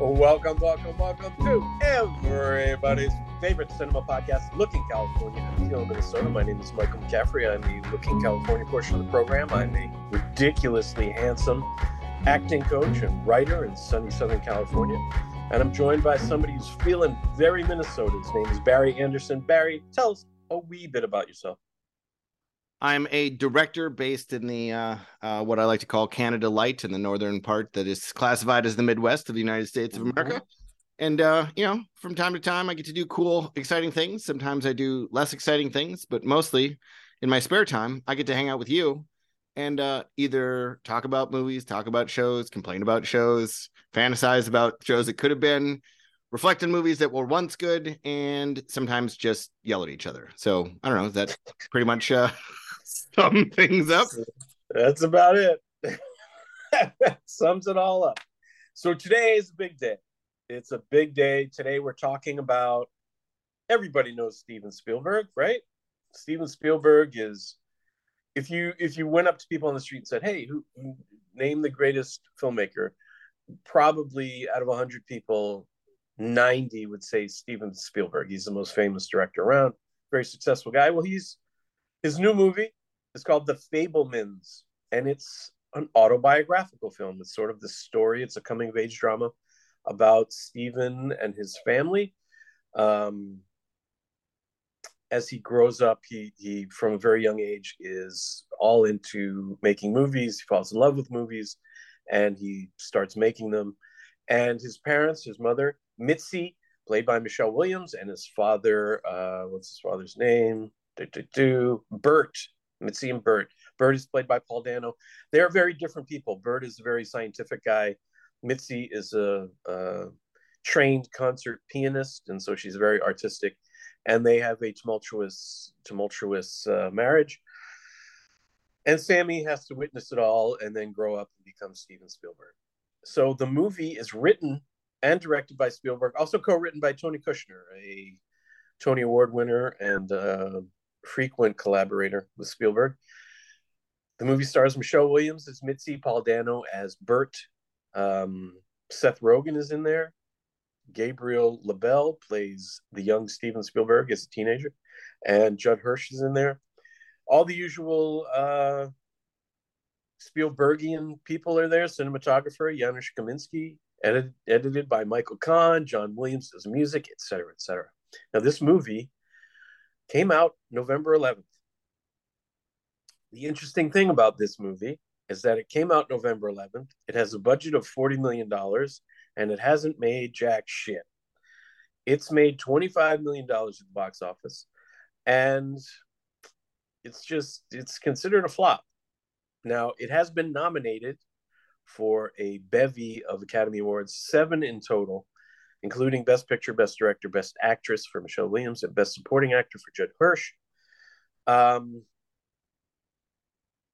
Welcome, welcome, welcome to everybody's favorite cinema podcast, Looking California, Huntsville, Minnesota. My name is Michael McCaffrey. I'm the Looking California portion of the program. I'm a ridiculously handsome acting coach and writer in sunny Southern California. And I'm joined by somebody who's feeling very Minnesota. His name is Barry Anderson. Barry, tell us a wee bit about yourself. I'm a director based in the uh, uh, what I like to call Canada Light in the northern part that is classified as the Midwest of the United States of America. Mm-hmm. And uh, you know, from time to time, I get to do cool, exciting things. Sometimes I do less exciting things, but mostly in my spare time, I get to hang out with you and uh, either talk about movies, talk about shows, complain about shows, fantasize about shows that could have been, reflect on movies that were once good, and sometimes just yell at each other. So I don't know. That's pretty much uh, sum things up. That's about it. Sums it all up. So today is a big day. It's a big day. Today we're talking about everybody knows Steven Spielberg, right? Steven Spielberg is if you if you went up to people on the street and said, "Hey, who, who name the greatest filmmaker?" Probably out of 100 people, 90 would say Steven Spielberg. He's the most famous director around, very successful guy. Well, he's his new movie it's called The Fabelmans, and it's an autobiographical film. It's sort of the story. It's a coming of age drama about Stephen and his family. Um, as he grows up, he he from a very young age is all into making movies. He falls in love with movies, and he starts making them. And his parents, his mother Mitzi, played by Michelle Williams, and his father, uh, what's his father's name? Do, do, do, Bert, Mitzi and Bert. Bert is played by Paul Dano. They are very different people. Bert is a very scientific guy. Mitzi is a, a trained concert pianist, and so she's very artistic. And they have a tumultuous, tumultuous uh, marriage. And Sammy has to witness it all and then grow up and become Steven Spielberg. So the movie is written and directed by Spielberg, also co-written by Tony Kushner, a Tony Award winner and uh, frequent collaborator with Spielberg. The movie stars Michelle Williams as Mitzi, Paul Dano as Bert. Um, Seth Rogen is in there. Gabriel LaBelle plays the young Steven Spielberg as a teenager, and Judd Hirsch is in there. All the usual uh, Spielbergian people are there. Cinematographer Janusz Kaminski, edited, edited by Michael Kahn. John Williams does music, etc., etc. Now, this movie came out November 11th. The interesting thing about this movie is that it came out November 11th. It has a budget of $40 million and it hasn't made jack shit. It's made $25 million at the box office and it's just, it's considered a flop. Now, it has been nominated for a bevy of Academy Awards, seven in total, including Best Picture, Best Director, Best Actress for Michelle Williams, and Best Supporting Actor for Judd Hirsch. Um,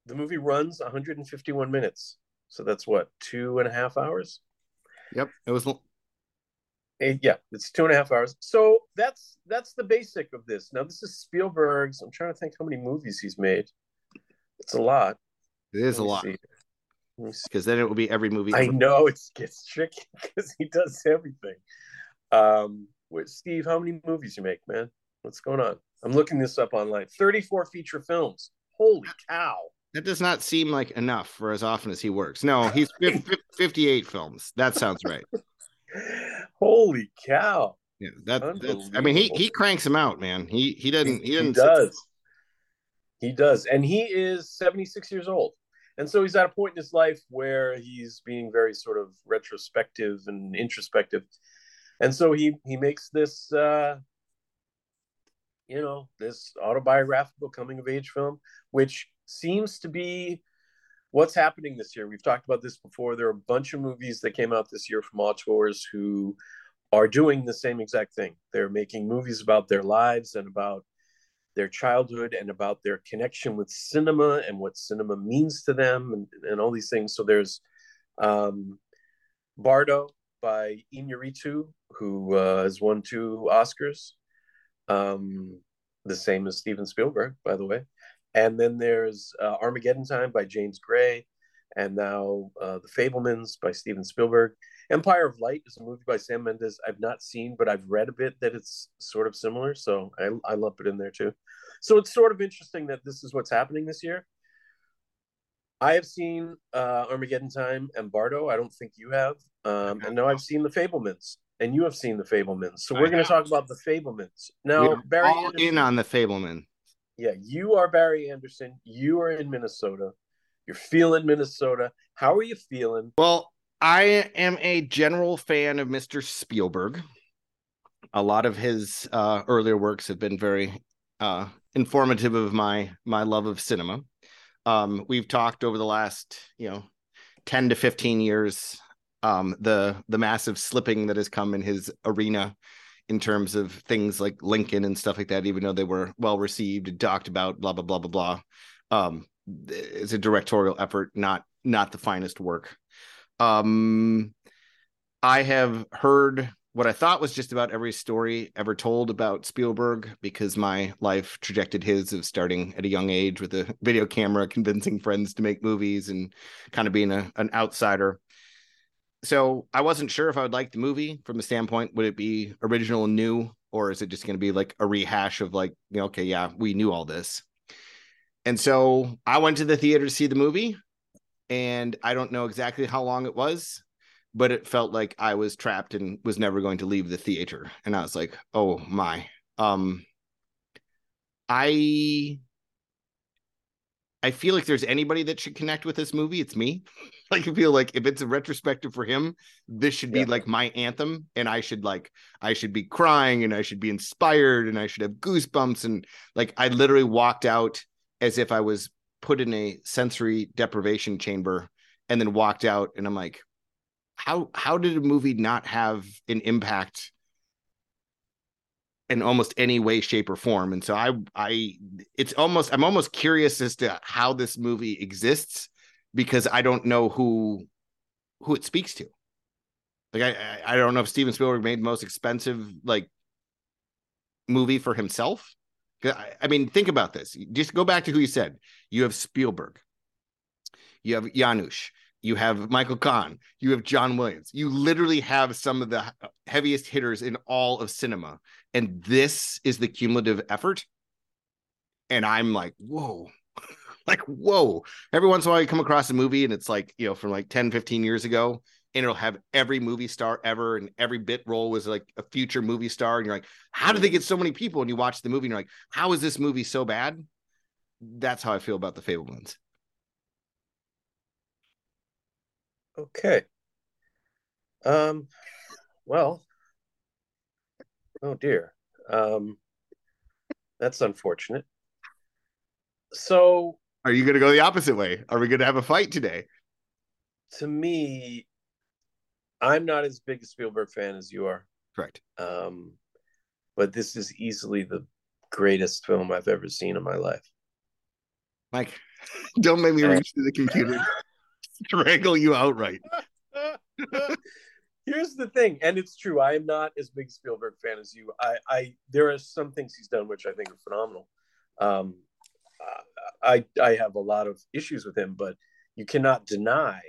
the movie runs 151 minutes, so that's what two and a half hours. Yep, it was. Eh, yeah, it's two and a half hours. So that's that's the basic of this. Now this is Spielberg's. I'm trying to think how many movies he's made. It's a lot. It is a lot. See because then it will be every movie. I know it gets tricky because he does everything. Um, wait, Steve, how many movies you make, man? What's going on? I'm looking this up online. 34 feature films. Holy cow! That does not seem like enough for as often as he works. No, he's 58 films. That sounds right. Holy cow! Yeah, that, that's. I mean, he he cranks them out, man. He he doesn't he, he doesn't. He does. He does, and he is 76 years old and so he's at a point in his life where he's being very sort of retrospective and introspective. And so he he makes this uh you know this autobiographical coming of age film which seems to be what's happening this year. We've talked about this before. There are a bunch of movies that came out this year from auteurs who are doing the same exact thing. They're making movies about their lives and about their childhood and about their connection with cinema and what cinema means to them and, and all these things. So there's um, Bardo by Iñárritu, who uh, has won two Oscars, um, the same as Steven Spielberg, by the way. And then there's uh, Armageddon Time by James Gray, and now uh, The Fabelmans by Steven Spielberg. Empire of Light is a movie by Sam Mendes I've not seen, but I've read a bit that it's sort of similar, so I, I lump it in there too. So it's sort of interesting that this is what's happening this year. I have seen uh, Armageddon Time and Bardo. I don't think you have. Um, and now I've seen The Fabelmans, and you have seen The Fabelmans. So we're going to talk about The Fabelmans. Now, We're Barry all Anderson, in on the Fabelman. yeah, you are Barry Anderson. You are in Minnesota. You're feeling Minnesota. How are you feeling? Well, I am a general fan of Mr. Spielberg. A lot of his uh, earlier works have been very uh, informative of my my love of cinema. Um, we've talked over the last, you know, 10 to 15 years um, the the massive slipping that has come in his arena in terms of things like Lincoln and stuff like that, even though they were well received talked about, blah blah blah blah blah. Um, it's a directorial effort, not not the finest work. Um, I have heard what I thought was just about every story ever told about Spielberg because my life trajected his of starting at a young age with a video camera, convincing friends to make movies, and kind of being a, an outsider. So I wasn't sure if I would like the movie from the standpoint would it be original and new, or is it just going to be like a rehash of like, you know, okay, yeah, we knew all this. And so I went to the theater to see the movie, and I don't know exactly how long it was, but it felt like I was trapped and was never going to leave the theater. And I was like, oh my. Um I I feel like there's anybody that should connect with this movie, it's me. Like I feel like if it's a retrospective for him, this should be Yeah. like my anthem and I should like I should be crying and I should be inspired and I should have goosebumps and like I literally walked out as if I was put in a sensory deprivation chamber and then walked out. And I'm like how how did a movie not have an impact in almost any way shape or form? And so i i it's almost i'm almost curious as to how this movie exists because i don't know who who it speaks to. Like i i don't know if steven spielberg made the most expensive like movie for himself I, mean think about this just go back to who you said you have spielberg you have janusz you have Michael Kahn, you have John Williams. You literally have some of the heaviest hitters in all of cinema. And this is the cumulative effort. And I'm like, whoa, like, whoa. Every once in a while, you come across a movie and it's like, you know, from like 10, 15 years ago, and it'll have every movie star ever, and every bit role was like a future movie star. And you're like, how did they get so many people? And you watch the movie and you're like, how is this movie so bad? That's how I feel about the Fabelmans. Okay. Um, well, oh dear. Um, that's unfortunate. So Are you going to go the opposite way? Are we going to have a fight today? to me, I'm not as big a Spielberg fan as you are. Correct. Um, but this is easily the greatest film I've ever seen in my life. Mike, don't make me reach to the computer, to strangle you outright. Here's the thing, and it's true. I am not as big a Spielberg fan as you. I, I there are some things he's done which I think are phenomenal. Um, I I have a lot of issues with him, but you cannot deny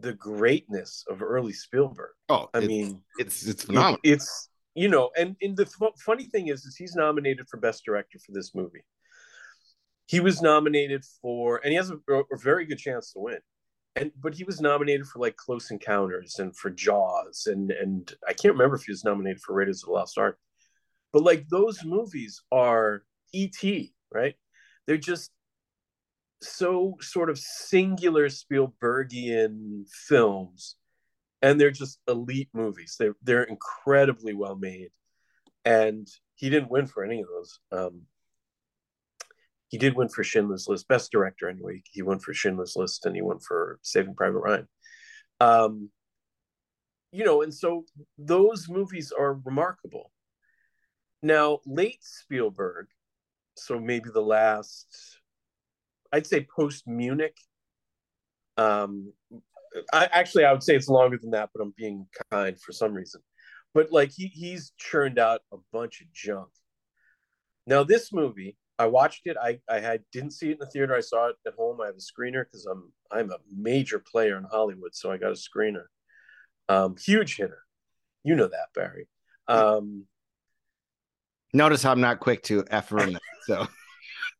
the greatness of early Spielberg. Oh, I it's, mean, it's it's phenomenal. it's you know, and and the fu- funny thing is, is he's nominated for best director for this movie. He was nominated for, and he has a, a very good chance to win. And but he was nominated for like Close Encounters and for Jaws, and and I can't remember if he was nominated for Raiders of the Lost Ark. But like those movies are E.T. right? They're just so sort of singular Spielbergian films and they're just elite movies. They're they're incredibly well made, and he didn't win for any of those. Um, he did win for Schindler's List, best director anyway. He won for Schindler's List, and he won for Saving Private Ryan. Um, you know, and so those movies are remarkable. Now, late Spielberg, so maybe the last, I'd say post Munich. Um, I actually I would say it's longer than that, but I'm being kind for some reason. But like he he's churned out a bunch of junk. Now this movie, I watched it. I I had didn't see it in the theater. I saw it at home. I have a screener because I'm I'm a major player in Hollywood, so I got a screener. Um, huge hitter. You know that, Barry. Um, Notice how I'm not quick to that. So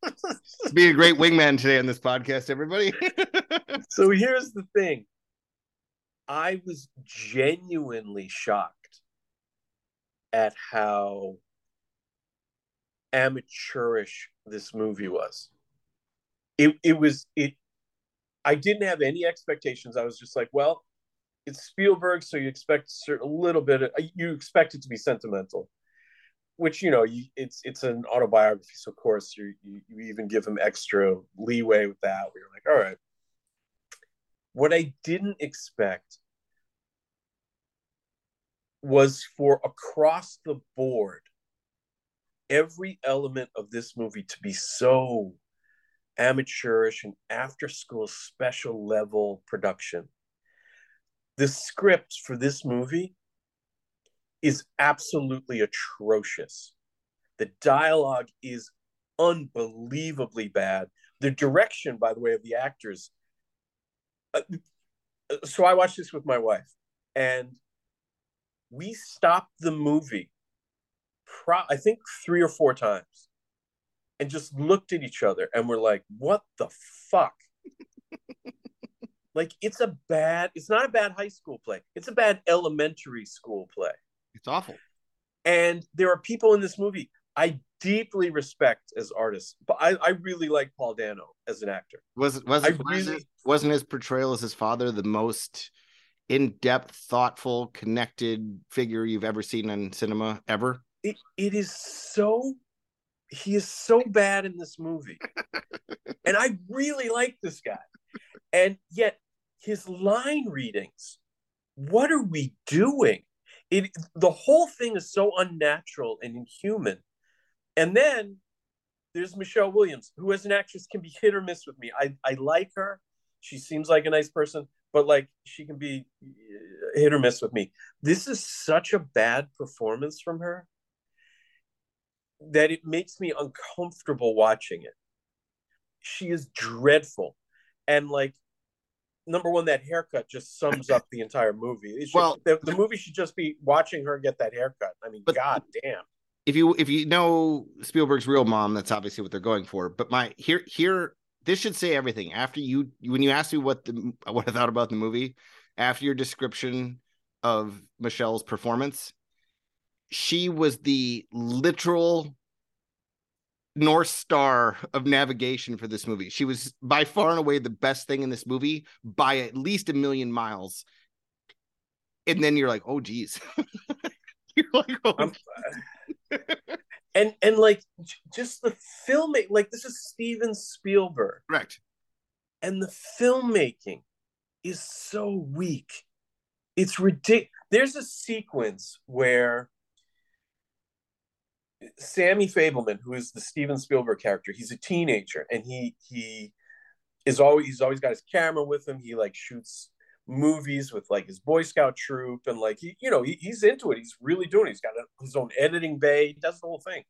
be a great wingman today on this podcast, everybody. so here's the thing. I was genuinely shocked at how amateurish this movie was. It it was it I didn't have any expectations. I was just like, well, it's Spielberg, so you expect a little bit of you expect it to be sentimental which you know you, it's it's an autobiography so of course you, you, you even give him extra leeway with that where you're like all right. What i didn't expect was for across the board every element of this movie to be so amateurish and after school special level production. The script for this movie is absolutely atrocious. The dialogue is unbelievably bad. The direction, by the way, of the actors. Uh, so I watched this with my wife, and we stopped the movie, pro- I think three or four times, and just looked at each other, and we're like, "What the fuck." like it's a bad it's not a bad high school play it's a bad elementary school play it's awful. And there are people in this movie I deeply respect as artists, but I, I really like Paul Dano as an actor. Was was it, really, wasn't his portrayal as his father the most in-depth, thoughtful, connected figure you've ever seen in cinema ever? It it is so he is so bad in this movie. and I really like this guy. And yet his line readings, what are we doing? It the whole thing is so unnatural and inhuman. And then there's Michelle Williams, who as an actress can be hit or miss with me. I, I like her. She seems like a nice person, but like she can be uh, hit or miss with me. This is such a bad performance from her that it makes me uncomfortable watching it. She is dreadful. And like number one, that haircut just sums up the entire movie. Should, well, the, the, movie should just be watching her get that haircut. I mean, but, god damn. If you if you know Spielberg's real mom, that's obviously what they're going for. But my here here this should say everything. After you when you asked me what the what I thought about the movie, after your description of Michelle's performance, she was the literal North Star of navigation for this movie. She was by far and away the best thing in this movie by at least a million miles. And then you're like, oh geez. you're like, oh. and and like just the filming, like this is Steven Spielberg. Correct. And the filmmaking is so weak. It's ridiculous. There's a sequence where Sammy Fabelman, who is the Steven Spielberg character, he's a teenager and he he is always he's always got his camera with him. He like shoots movies with like his Boy Scout troop and like he you know he, he's into it. He's really doing it. He's got a, his own editing bay. He does the whole thing,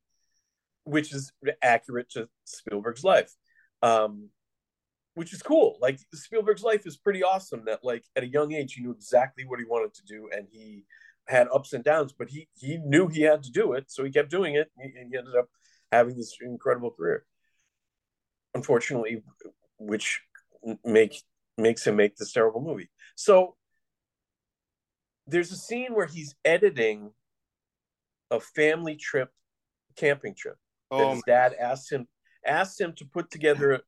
which is accurate to Spielberg's life. Um, which is cool. Like Spielberg's life is pretty awesome. That like at a young age he knew exactly what he wanted to do, and he had ups and downs, but he he knew he had to do it, so he kept doing it, and he ended up having this incredible career. Unfortunately, which make makes him make this terrible movie. So there's a scene where he's editing a family trip, camping trip. Oh that his dad asked him asked him to put together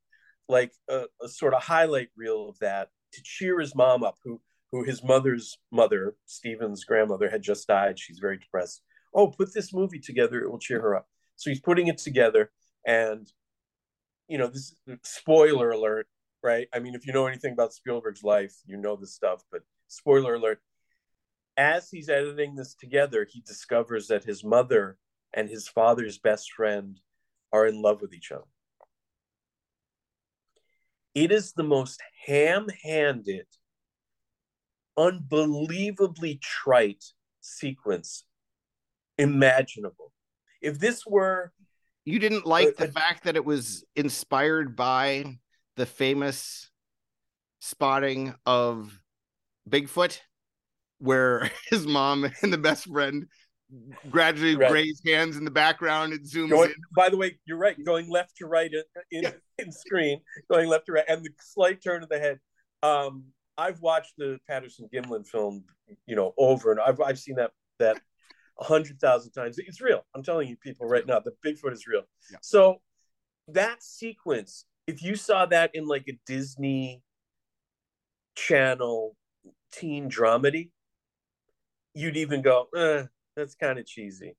like a, a sort of highlight reel of that to cheer his mom up, who who his mother's mother, Steven's grandmother, had just died. She's very depressed. Oh, put this movie together; it will cheer her up. So he's putting it together, and you know, this spoiler alert, right? I mean, if you know anything about Spielberg's life, you know this stuff. But spoiler alert: as he's editing this together, he discovers that his mother and his father's best friend are in love with each other. It is the most ham-handed unbelievably trite sequence imaginable. If this were you didn't like the fact that it was inspired by the famous spotting of Bigfoot where his mom and the best friend gradually Right. graze hands in the background. It zooms Going, in. by the way, you're right. Going left to right in, in, Yeah. in screen, going left to right, and the slight turn of the head. Um, I've watched the Patterson Gimlin film, you know, over and I've I've seen that that a hundred thousand times. It's real. I'm telling you, people, right now, the Bigfoot is real. Yeah. So that sequence, if you saw that in like a Disney Channel teen dramedy, you'd even go, eh, that's kind of cheesy.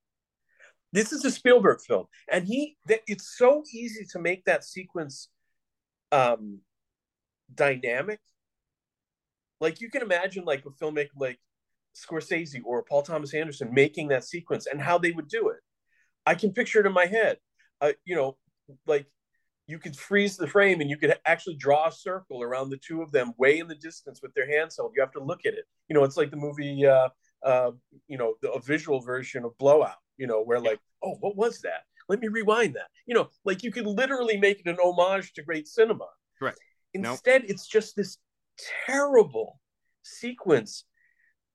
This is a Spielberg film, and he that it's so easy to make that sequence um dynamic. Like you can imagine like a filmmaker like Scorsese or Paul Thomas Anderson making that sequence and how they would do it. I can picture it in my head. Uh, you know, like you could freeze the frame and you could actually draw a circle around the two of them way in the distance with their hands held. You have to look at it. You know, it's like the movie, uh, uh, you know, the, a visual version of Blowout, you know, where like, oh, what was that? Let me rewind that. You know, like you could literally make it an homage to great cinema. Correct. Nope. Instead, it's just this terrible sequence.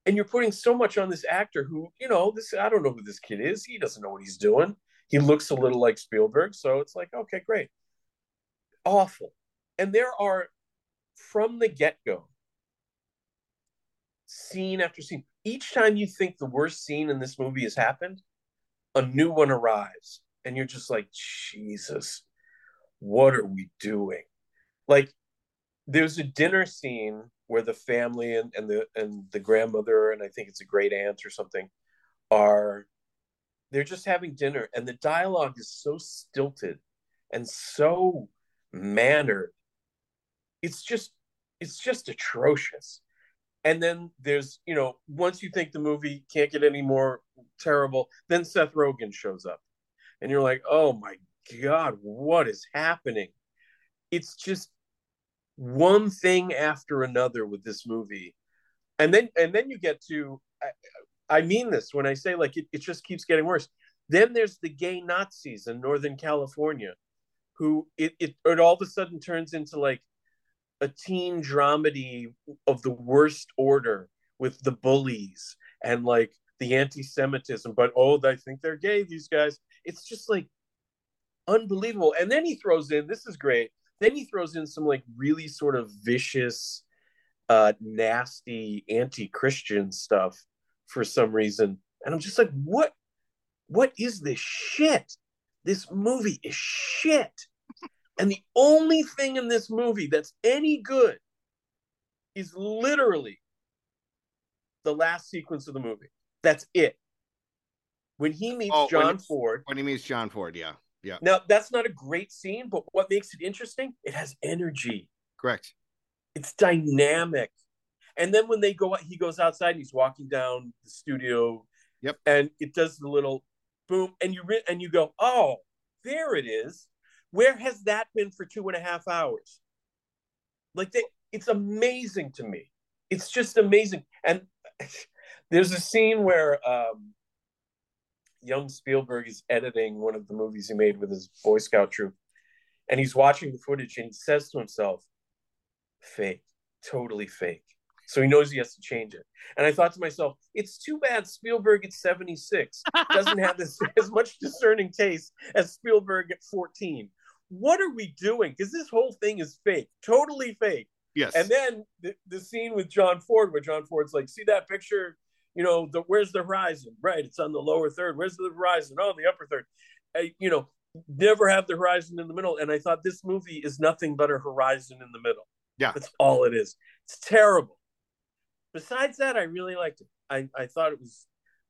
And you're putting so much on this actor who, you know, this I don't know who this kid is. He doesn't know what he's doing. He looks a little like Spielberg. So it's like, okay, great. Awful. And there are from the get-go, scene after scene. Each time you think the worst scene in this movie has happened, a new one arrives. And you're just like, Jesus, what are we doing? Like, there's a dinner scene where the family and, and the and the grandmother and I think it's a great aunt or something are they're just having dinner and the dialogue is so stilted and so mannered. It's just it's just atrocious. And then there's, you know, once you think the movie can't get any more terrible, then Seth Rogen shows up. And you're like, "Oh my god, what is happening?" It's just one thing after another with this movie. And then and then you get to i, I mean this when i say like it, it just keeps getting worse. Then there's the gay nazis in northern california who it, it it all of a sudden turns into like a teen dramedy of the worst order with the bullies and like the anti-semitism. But oh i think they're gay these guys. It's just like unbelievable. And then he throws in this is great then he throws in some like really sort of vicious uh nasty anti-christian stuff for some reason. And i'm just like what what is this shit? This movie is shit. And the only thing in this movie that's any good is literally the last sequence of the movie. That's it. When he meets Oh, john it's- ford When he meets John Ford, yeah, yeah, now that's not a great scene but what makes it interesting it has energy correct. it's dynamic. And then when they go, he goes outside and he's walking down the studio. Yep. And it does the little boom, and you re- and you go, oh, there it is. Where has that been for two and a half hours? Like they, it's amazing to me. It's just amazing. And there's a scene where um, young Spielberg is editing one of the movies he made with his Boy Scout troop, and he's watching the footage and he says to himself, fake, totally fake. So he knows he has to change it. And I thought to myself, it's too bad Spielberg at 76 doesn't have this as much discerning taste as Spielberg at 14. What are we doing? Because this whole thing is fake, totally fake. Yes. And then the, the scene with John Ford, where John Ford's like, see that picture? You know, the where's the horizon? Right, it's on the lower third. Where's the horizon? Oh, the upper third. Uh, you know, never have the horizon in the middle. And I thought this movie is nothing but a horizon in the middle. Yeah. That's all it is. It's terrible. Besides that, I really liked it. I, I thought it was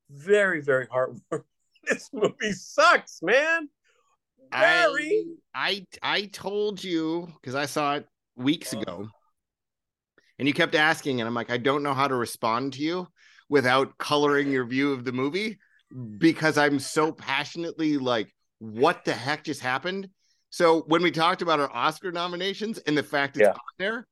very, very heartwarming. this movie sucks, man. Very. I I I told you because I saw it weeks ago, and you kept asking, and I'm like, I don't know how to respond to you without coloring your view of the movie because I'm so passionately like, what the heck just happened? So when we talked about our Oscar nominations and the fact it's Yeah. on there,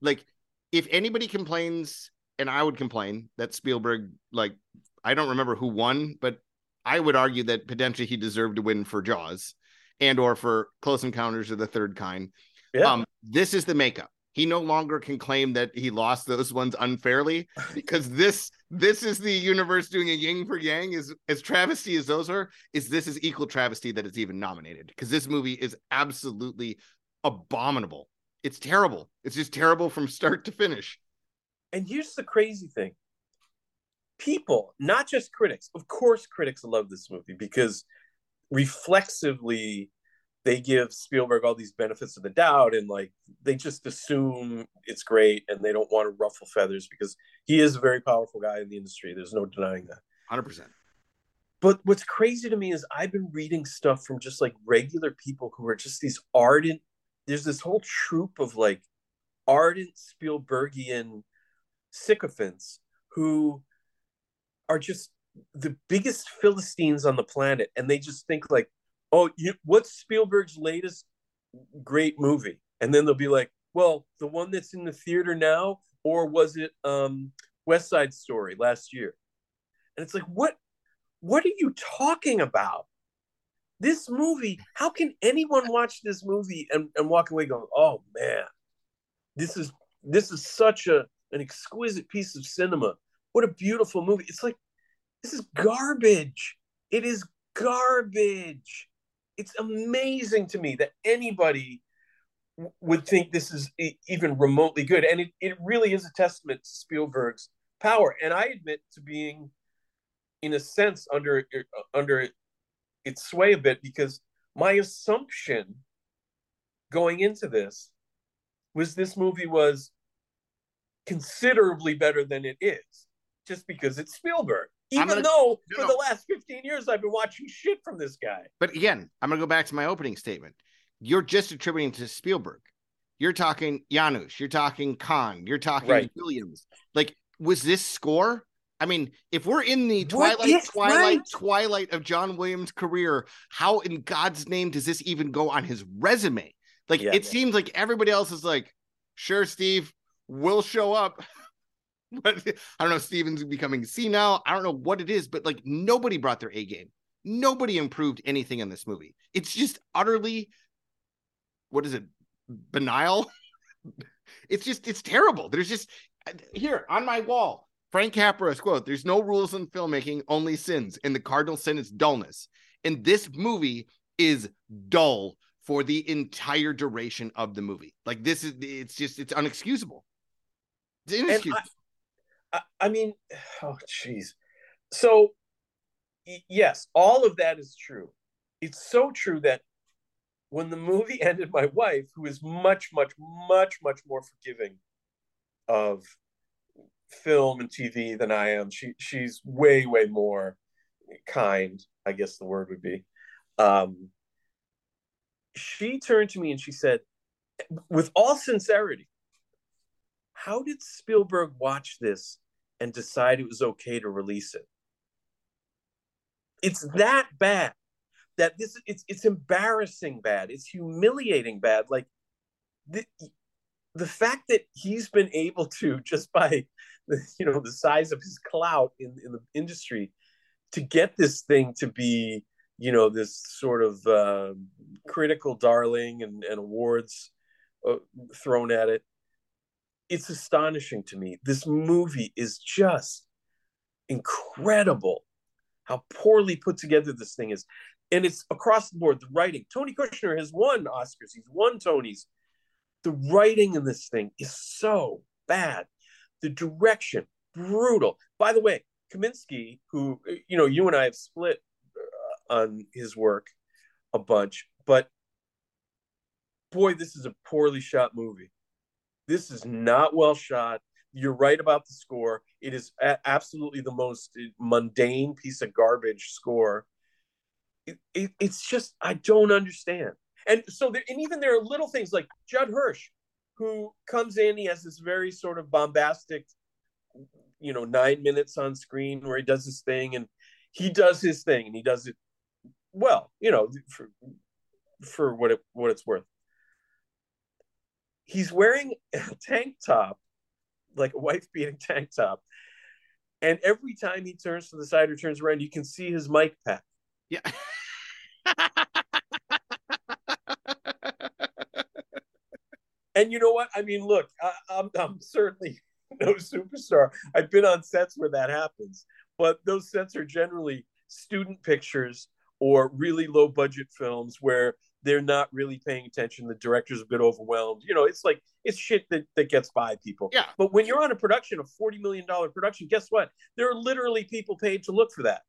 like if anybody complains, and I would complain that Spielberg, like I don't remember who won, but I would argue that potentially he deserved to win for Jaws and or for Close Encounters of the Third Kind. yeah. Um, this is the makeup. He no longer can claim that he lost those ones unfairly because this this is the universe doing a yin for yang. As as travesty as those are is this is equal travesty that it's even nominated because this movie is absolutely abominable. It's terrible. It's just terrible from start to finish. And here's the crazy thing. People not just critics of course critics love this movie because reflexively they give Spielberg all these benefits of the doubt and like they just assume it's great and they don't want to ruffle feathers because he is a very powerful guy in the industry. There's no denying that. 100%. But what's crazy to me is I've been reading stuff from just like regular people who are just these ardent there's this whole troop of like ardent Spielbergian sycophants who are just the biggest philistines on the planet and they just think like oh, you, what's Spielberg's latest great movie? And then they'll be like, well, the one that's in the theater now, or was it um, West Side Story last year? And it's like, what, what are you talking about? This movie, how can anyone watch this movie and, and walk away going, oh man, this is this is such a an exquisite piece of cinema. What a beautiful movie. It's like this is garbage. It is garbage it's amazing to me that anybody would think this is even remotely good. And it, it really is a testament to spielberg's power. And i admit to being in a sense under er, under its sway a bit because my assumption going into this was this movie was considerably better than it is just because it's spielberg even gonna, though for no. the last 15 years I've been watching shit from this guy. But again, I'm gonna go back to my opening statement. You're just attributing to Spielberg. You're talking Janusz, you're talking Kahn, you're talking right. Williams. Like, was this score? I mean, if we're in the twilight, twilight, right? twilight of John Williams' career, how in God's name does this even go on his resume? Like, yeah, it yeah. seems like everybody else is like, sure, Steve, we'll show up. but I don't know. Steven's becoming senile. I don't know what it is, but like nobody brought their A game. Nobody improved anything in this movie. It's just utterly, what is it, banal? it's just, it's terrible. There's just, here on my wall, Frank Capra's quote, there's no rules in filmmaking, only sins. And the cardinal sin is dullness. And this movie is dull for the entire duration of the movie. Like this is, it's just, it's unexcusable. It's inexcusable. I, I mean, oh, jeez. So, yes, all of that is true. It's so true that when the movie ended, my wife, who is much, much, much, much more forgiving of film and TV than I am, she she's way, way more kind. I guess the word would be. Um, she turned to me and she said, with all sincerity, how did Spielberg watch this and decide it was okay to release it? It's that bad that this it's it's embarrassing bad. It's humiliating bad. Like the the fact that he's been able to just by the, you know the size of his clout in, in the industry to get this thing to be you know this sort of uh, critical darling and, and awards uh, thrown at it it's astonishing to me. This movie is just incredible how poorly put together this thing is. And it's across the board. The writing. Tony Kushner has won Oscars. He's won Tonys. The writing in this thing is so bad. The direction, brutal. By the way, Kaminski, who, you know, you and I have split uh, on his work a bunch, but boy, this is a poorly shot movie. This is not well shot. You're right about the score. It is a- absolutely the most mundane piece of garbage score. It, it, it's just I don't understand. And so, there, and even there are little things like Judd Hirsch, who comes in. He has this very sort of bombastic, you know, nine minutes on screen where he does his thing, and he does his thing, and he does it well. You know, for for what it what it's worth he's wearing a tank top, like a wife beating tank top. And every time he turns to the side or turns around, you can see his mic pack. Yeah. And you know what? I mean, look, I, I'm, I'm certainly no superstar. I've been on sets where that happens, but those sets are generally student pictures or really low budget films where they're not really paying attention. The director's a bit overwhelmed. You know, it's like it's shit that, that gets by people. Yeah. But when you're on a production, a $40 million production, guess what? There are literally people paid to look for that.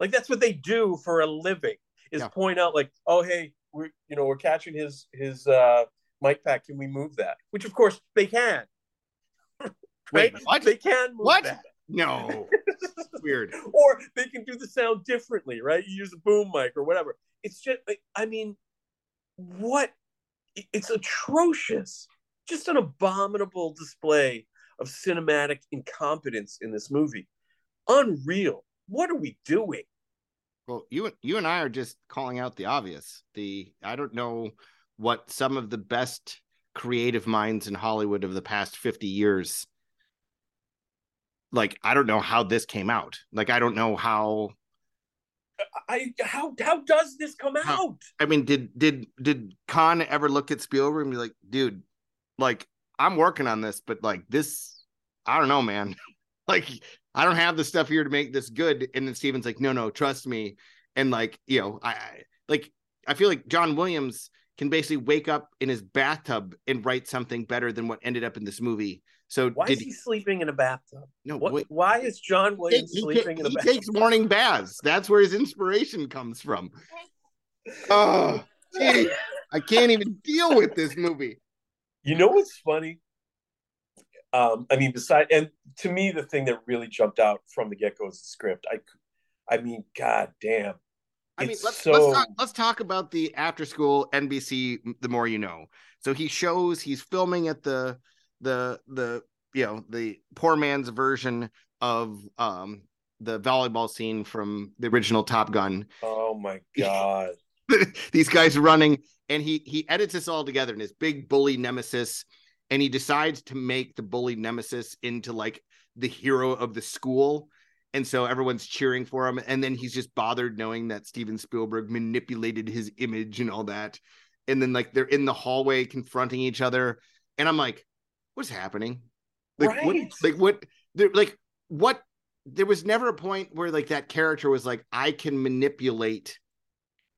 Like that's what they do for a living is Yeah. point out like, oh hey, we're you know, we're catching his his uh mic pack. Can we move that? Which of course they can. Wait, what? They can move What? that. No, weird. or they can do the sound differently, right? You use a boom mic or whatever. It's just, I mean, what? It's atrocious. Just an abominable display of cinematic incompetence in this movie. Unreal. What are we doing? Well, you you and I are just calling out the obvious. The I don't know what some of the best creative minds in Hollywood of the past 50 years like I don't know how this came out. Like I don't know how I how how does this come How- out? I mean did did did Kahn ever look at Spielberg and be like, "Dude, like I'm working on this, but like this I don't know, man. like I don't have the stuff here to make this good." And then Steven's like, "No, no, trust me." And like, you know, I, I like I feel like John Williams can basically wake up in his bathtub and write something better than what ended up in this movie. So Why did is he sleeping in a bathtub? no What, wait, why is John he, Williams he sleeping ta- in a he bathtub? He takes morning baths. That's where his inspiration comes from. Oh, gee, I can't even deal with this movie. You know what's funny? Um, I mean, beside and to me, the thing that really jumped out from the get go is the script. I, I mean, god damn. I mean, let's so- let's talk, let's talk about the after school NBC. The more you know. So he shows he's filming at the the the you know the poor man's version of um the volleyball scene from the original Top Gun. Oh my god. These guys running, and he he edits this all together in his big bully nemesis, and he decides to make the bully nemesis into like the hero of the school. And so everyone's cheering for him. And then he's just bothered knowing that Steven Spielberg manipulated his image and all that. And then like they're in the hallway confronting each other. And I'm like, what's happening? Like what like what there like what there was never a point where like that character was like, I can manipulate,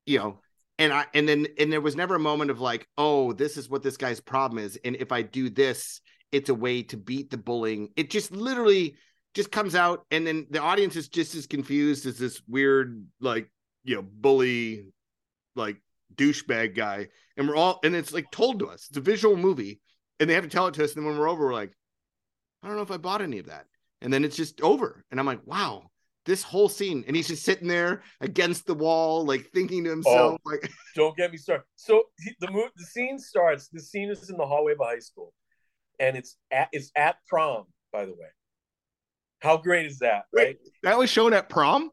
you know, and I and then and there was never a moment of like, oh, this is what this guy's problem is. And if I do this, it's a way to beat the bullying. It just literally just comes out, and then the audience is just as confused as this weird, like, you know, bully, like douchebag guy. And we're all and it's like told to us. It's a visual movie, and they have to tell it to us. And then when we're over, we're like, I don't know if I bought any of that. And then it's just over. And I'm like, wow, this whole scene. And he's just sitting there against the wall, like thinking to himself, oh, like, Don't get me started. So he- the the scene starts. The scene is in the hallway of a high school, and it's at it's at prom. By the way, how great is that? Right. that was shown at prom.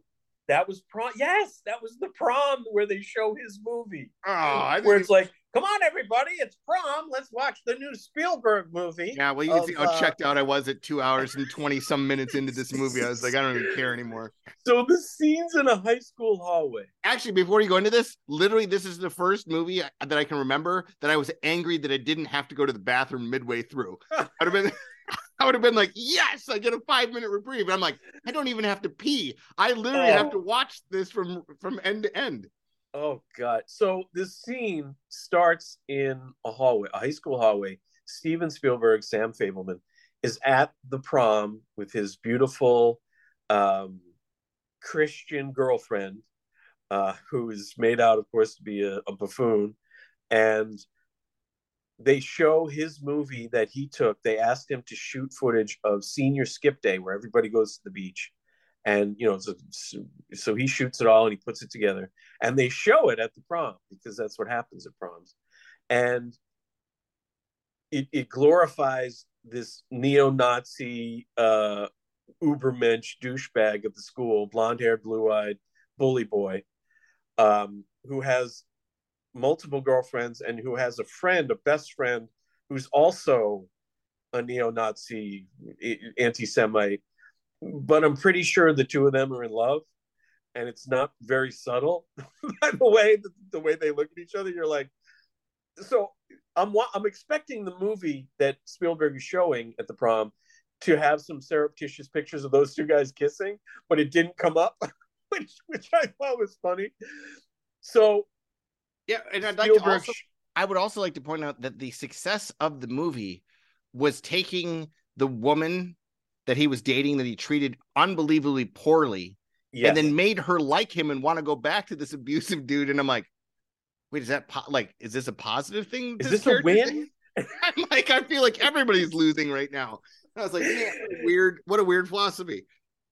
That was prom. Yes, that was the prom where they show his movie. Oh, I where it's like, come on, everybody, it's prom. Let's watch the new Spielberg movie. yeah, well, you can see how uh, checked out I was at two hours and 20 some minutes into this movie. I was like, I don't even care anymore. So the scene's in a high school hallway. Actually, before you go into this, literally, this is the first movie that I can remember that I was angry that I didn't have to go to the bathroom midway through. I'd have been, I would have been like, yes, I get a five minute reprieve. And I'm like, I don't even have to pee. I literally Oh. have to watch this from from end to end. Oh God! So this scene starts in a hallway, a high school hallway. Steven Spielberg, Sam Fabelman, is at the prom with his beautiful um, Christian girlfriend, uh, who is made out, of course, to be a, a buffoon, and they show his movie that he took. They asked him to shoot footage of senior skip day, where everybody goes to the beach, and you know, so, so he shoots it all and he puts it together. And they show it at the prom because that's what happens at proms. And it, it glorifies this neo-nazi uh ubermensch douchebag of the school blonde-haired blue-eyed bully boy um who has multiple girlfriends and who has a friend a best friend who's also a neo-nazi anti-semite but i'm pretty sure the two of them are in love and it's not very subtle by the way the, the way they look at each other you're like so I'm I'm expecting the movie that Spielberg is showing at the prom to have some surreptitious pictures of those two guys kissing, but it didn't come up, which which I thought was funny. So, yeah, and I'd like to also, I would also like to point out that the success of the movie was taking the woman that he was dating that he treated unbelievably poorly yes. and then made her like him and want to go back to this abusive dude and i'm like wait is that po- like is this a positive thing is this, this a win? i'm like i feel like everybody's losing right now. I was like yeah, weird what a weird philosophy.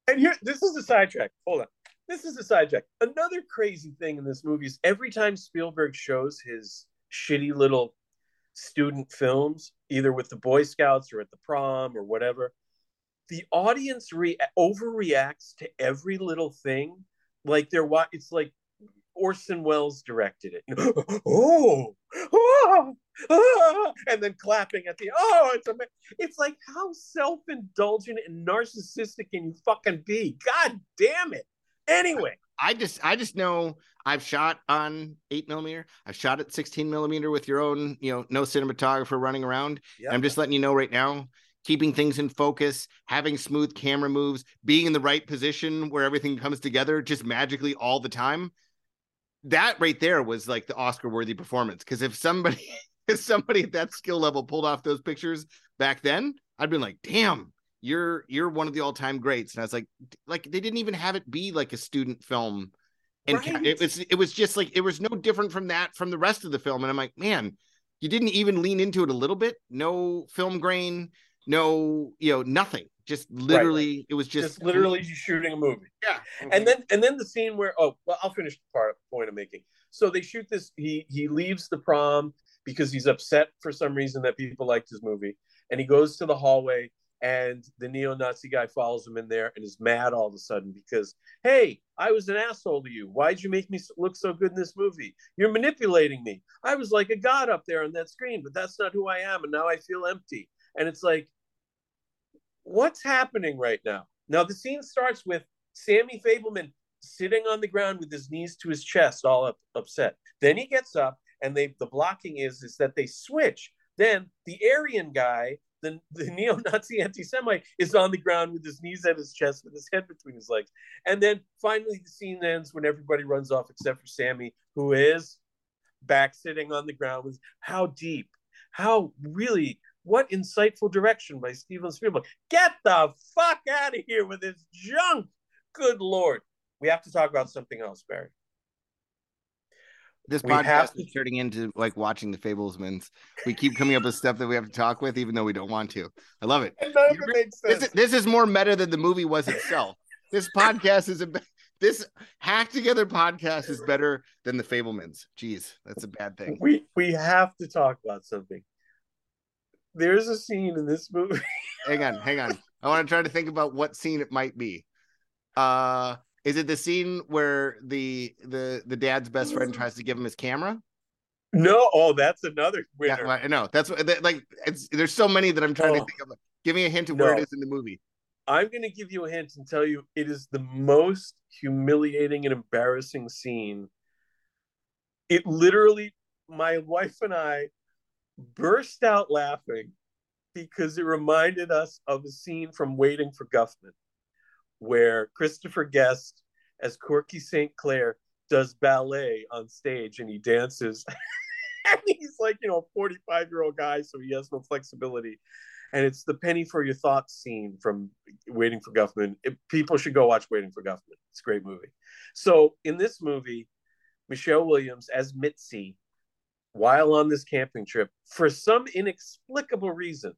And here this is a sidetrack hold on. This is a sidetrack. Another crazy thing in this movie is every time spielberg shows his shitty little student films, either with the Boy Scouts or at the prom or whatever, the audience re- overreacts to every little thing. Like they're what it's like Orson Welles directed it. oh, oh, oh, and then clapping at the oh, it's a it's like how self indulgent and narcissistic can you fucking be? God damn it! Anyway, I just I just know I've shot on eight millimeter. I've shot at 16 millimeter with your own, you know, no cinematographer running around. Yep. I'm just letting you know right now, keeping things in focus, having smooth camera moves, being in the right position where everything comes together just magically all the time. That right there was like the Oscar worthy performance. Cause if somebody if somebody at that skill level pulled off those pictures back then, I'd been like, damn, you're you're one of the all-time greats and i was like like they didn't even have it be like a student film and right. it was it was just like it was no different from that from the rest of the film and i'm like man you didn't even lean into it a little bit no film grain no you know nothing. Just literally right. it was just, just literally shooting a movie. Yeah. Mm-hmm. and then and then the scene where oh well i'll finish the part point i'm making. So they shoot this he he leaves the prom because he's upset for some reason that people liked his movie. And he goes to the hallway and the neo-nazi guy follows him in there and is mad all of a sudden because hey i was an asshole to you. Why'd you make me look so good in this movie? You're manipulating me. I was like a god up there on that screen but that's not who i am and now i feel empty and it's like what's happening right now? Now the scene starts with sammy fabelman sitting on the ground with his knees to his chest all up, upset. Then he gets up and they the blocking is is that they switch. Then the aryan guy the, the neo-Nazi anti-Semite is on the ground with his knees at his chest, with his head between his legs. And then finally the scene ends when everybody runs off except for Sammy, who is back sitting on the ground with how deep, how really what insightful direction by Steven Spielberg. Get the fuck out of here with this junk. Good lord. We have to talk about something else, Barry this we podcast to... is turning into like watching the Fabelmans. We keep coming up with stuff that we have to talk with, even though we don't want to. I love it. it this, is, this, is, more meta than the movie was itself. this podcast is a this hack together podcast is better than the Fabelmans. Jeez, that's a bad thing. We we have to talk about something. There's a scene in this movie. hang on, hang on. I want to try to think about what scene it might be. Uh is it the scene where the the the dad's best friend tries to give him his camera? No, oh, that's another winner. Yeah, I know. That's what like it's there's so many that I'm trying oh. to think of. Give me a hint of no. where it is in the movie. I'm going to give you a hint and tell you it is the most humiliating and embarrassing scene. It literally, my wife and I burst out laughing because it reminded us of a scene from Waiting for Guffman where Christopher Guest as Corky St. Clair does ballet on stage and he dances. and he's like, you know, a 45 year old guy, so he has no flexibility. And it's the penny for your thoughts scene from Waiting for Guffman. It, people should go watch Waiting for Guffman. It's a great movie. So in this movie, Michelle Williams as Mitzi, while on this camping trip, for some inexplicable reason,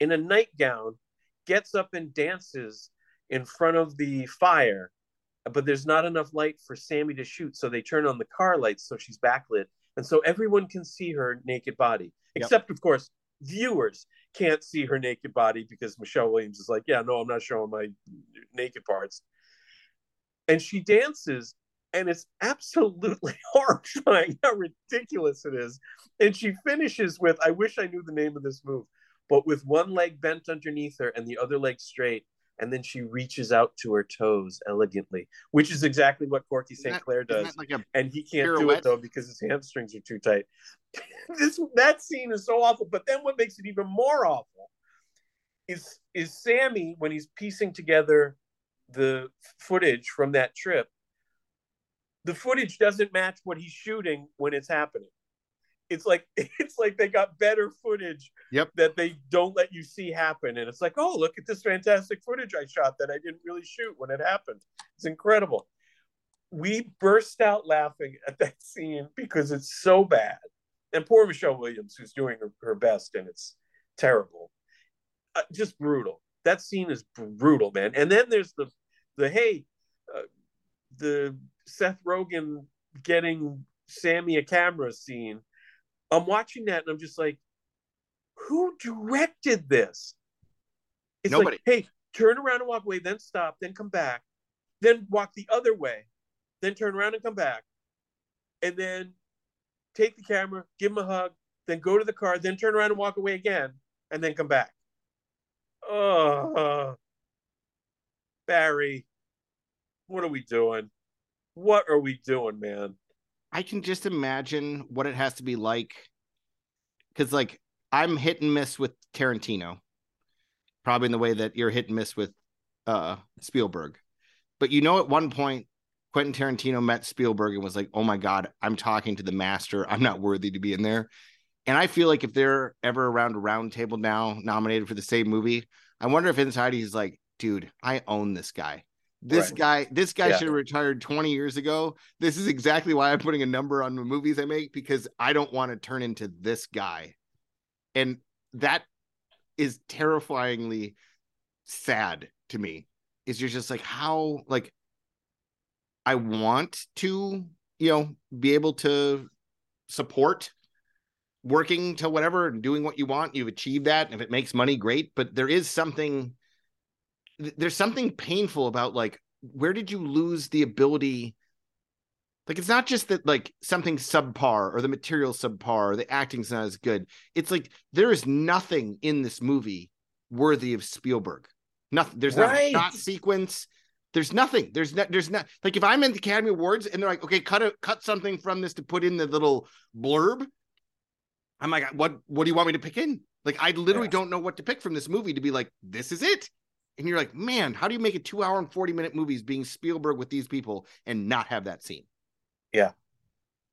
in a nightgown, gets up and dances in front of the fire, but there's not enough light for Sammy to shoot. So they turn on the car lights so she's backlit. And so everyone can see her naked body, except, yep. of course, viewers can't see her naked body because Michelle Williams is like, yeah, no, I'm not showing my naked parts. And she dances, and it's absolutely horrifying how ridiculous it is. And she finishes with, I wish I knew the name of this move, but with one leg bent underneath her and the other leg straight and then she reaches out to her toes elegantly, which is exactly what Corky St. Clair does. Like and he can't pirouette? do it though because his hamstrings are too tight. this that scene is so awful. But then what makes it even more awful is is Sammy when he's piecing together the footage from that trip. The footage doesn't match what he's shooting when it's happening. It's like it's like they got better footage yep. that they don't let you see happen. And it's like oh look at this fantastic footage i shot that i didn't really shoot when it happened. It's incredible. We burst out laughing at that scene because it's so bad. And poor michelle williams who's doing her, her best and it's terrible. Uh, just brutal. That scene is brutal man. And then there's the the hey uh, the seth rogen getting sammy a camera scene I'm watching that and I'm just like, who directed this? It's Nobody. like, hey, turn around and walk away, then stop, then come back, then walk the other way, then turn around and come back, and then take the camera, give him a hug, then go to the car, then turn around and walk away again, and then come back. Oh, Barry, what are we doing? What are we doing, man? I can just imagine what it has to be like. Cause like I'm hit and miss with Tarantino, probably in the way that you're hit and miss with uh Spielberg. But you know, at one point, Quentin Tarantino met Spielberg and was like, "Oh my god, I'm talking to the master. I'm not worthy to be in there." And I feel like if they're ever around a round table now, nominated for the same movie, I wonder if inside he's like, "Dude, I own this guy. This right. guy, this guy yeah. should have retired 20 years ago. This is exactly why I'm putting a number on the movies I make because I don't want to turn into this guy. And that is terrifyingly sad to me. Is you're just like how like I want to, you know, be able to support working to whatever and doing what you want. You've achieved that. And if it makes money, great. But there is something there's something painful about like where did you lose the ability like it's not just that like something subpar or the material subpar or the acting's not as good. It's like there is nothing in this movie worthy of spielberg. Nothing there's right. not shot sequence. There's nothing. There's not there's not like if i'm in the academy awards and they're like okay cut a cut something from this to put in the little blurb i'm like what what do you want me to pick in? Like i literally yeah. don't know what to pick from this movie to be like this is it and you're like, man, how do you make a two hour and 40 minute movies being Spielberg with these people and not have that scene? Yeah.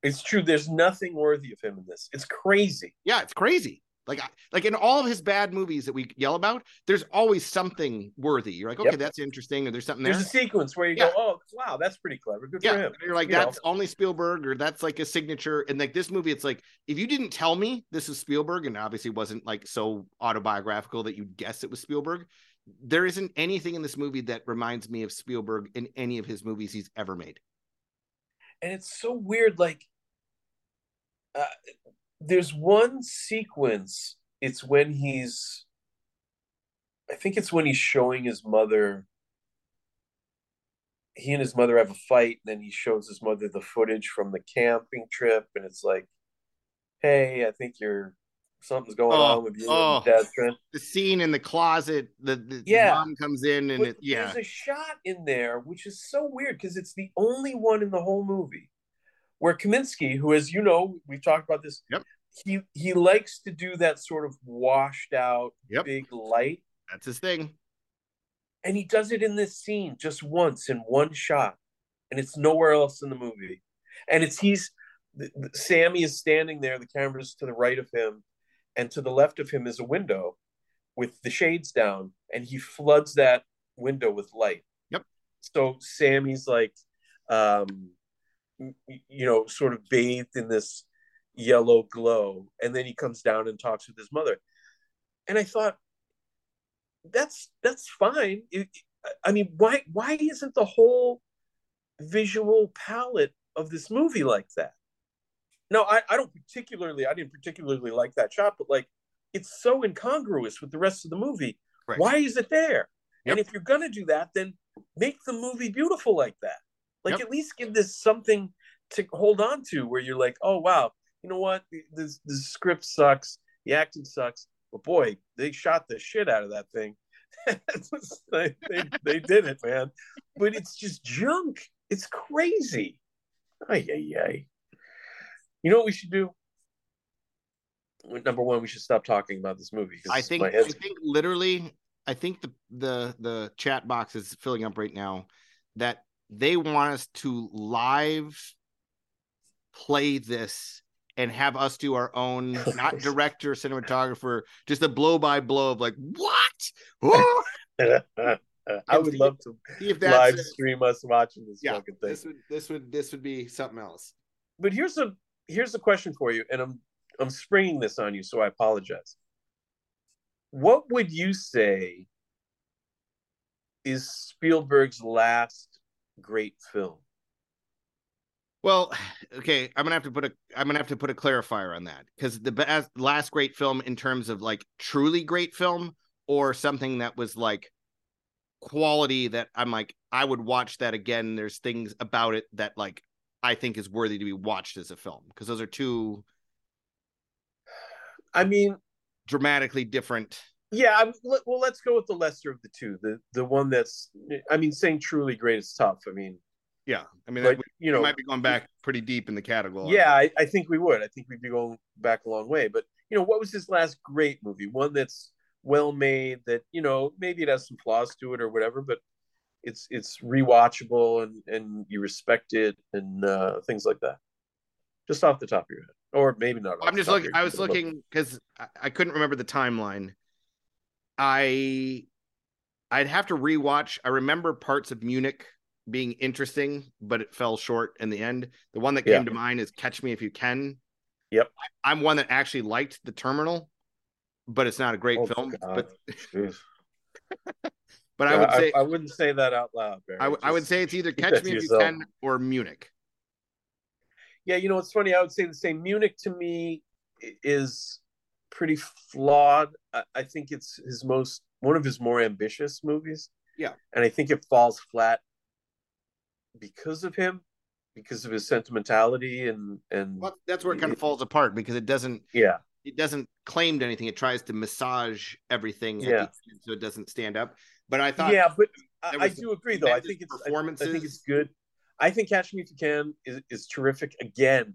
It's true. There's nothing worthy of him in this. It's crazy. Yeah, it's crazy. Like, like in all of his bad movies that we yell about, there's always something worthy. You're like, okay, yep. that's interesting, or there's something there. There's a sequence where you yeah. go, oh, wow, that's pretty clever. Good yeah. for him. You're like, you that's know? only Spielberg, or that's like a signature. And like this movie, it's like, if you didn't tell me this is Spielberg, and obviously wasn't like so autobiographical that you'd guess it was Spielberg, there isn't anything in this movie that reminds me of Spielberg in any of his movies he's ever made. And it's so weird. Like, uh, there's one sequence. It's when he's, I think it's when he's showing his mother. He and his mother have a fight, and then he shows his mother the footage from the camping trip, and it's like, "Hey, I think you're something's going oh, on with you oh, The scene in the closet, the, the yeah. mom comes in and it, yeah. There's a shot in there which is so weird because it's the only one in the whole movie where Kaminski, who as you know, we've talked about this, yep. he he likes to do that sort of washed out yep. big light. That's his thing. And he does it in this scene just once in one shot. And it's nowhere else in the movie. And it's he's Sammy is standing there, the camera's to the right of him, and to the left of him is a window with the shades down and he floods that window with light. Yep. So sammy's like um you know sort of bathed in this yellow glow and then he comes down and talks with his mother. And i thought that's that's fine. It, i mean why why isn't the whole visual palette of this movie like that no, I, I don't particularly, I didn't particularly like that shot, but like it's so incongruous with the rest of the movie. Right. Why is it there? Yep. And if you're gonna do that, then make the movie beautiful like that. Like yep. at least give this something to hold on to where you're like, oh wow, you know what? This the script sucks, the acting sucks, but boy, they shot the shit out of that thing. they, they, they did it, man. But it's just junk. It's crazy. Ay, ay, ay. You know what we should do? Number one, we should stop talking about this movie. I think I think literally I think the the the chat box is filling up right now that they want us to live play this and have us do our own not director cinematographer just a blow by blow of like what I would love to if live stream us watching this yeah fucking thing. this would this would this would be something else But here's a here's a question for you, and I'm I'm springing this on you, so I apologize. What would you say is Spielberg's last great film? Well, okay, I'm gonna have to put a I'm gonna have to put a clarifier on that because the best, last great film in terms of like truly great film or something that was like quality that I'm like I would watch that again. There's things about it that like I think is worthy to be watched as a film because those are two I mean, dramatically different. yeah. I'm, well, let's go with the lesser of the two. The the one that's I mean, saying truly great is tough. I mean, Yeah, I mean, that, you we know, might be going back pretty deep in the category. Yeah, I, I think we would. I think we'd be going back a long way. But you know, what was his last great movie? One that's well made. That you know, maybe it has some flaws to it or whatever, but it's it's rewatchable and and you respect it and uh, things like that. Just off the top of your head, or maybe not. I'm just looking. I was looking because I, I couldn't remember the timeline. I I'd have to rewatch. I remember parts of Munich being interesting, but it fell short in the end. The one that came Yeah. to mind is Catch Me If You Can. Yep. I, am one that actually liked The Terminal, but it's not a great Oh, film. God. But But I would say I, wouldn't say that out loud. Barry. I, w- I would say it's either Catch Me If You. Can or Munich. Yeah, you know what's funny? I would say the same. Munich to me is pretty flawed. I, I think it's his most one of his more ambitious movies. Yeah. and I think it falls flat because of him, because of his sentimentality and and Well, that's where it kind of falls apart because it doesn't yeah, it doesn't claim to anything. It tries to massage everything, at Yeah. end so it doesn't stand up. But I thought, yeah. But I, I do agree, though. I think it's I- I, think it's good. I think Catch Me If You Can is is terrific. Again,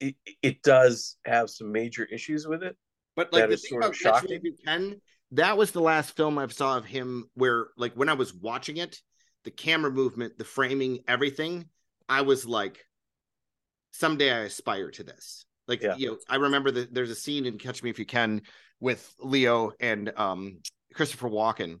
it it does have some major issues with it. but like the thing about Catch Me. If You Can, that was the last film I saw of him where, like, when I was watching it, the camera movement, the framing, everything, I was like, someday I aspire to this. Like, Yeah. you know, I remember that there's a scene in Catch Me If You Can with Leo and um Christopher Walken,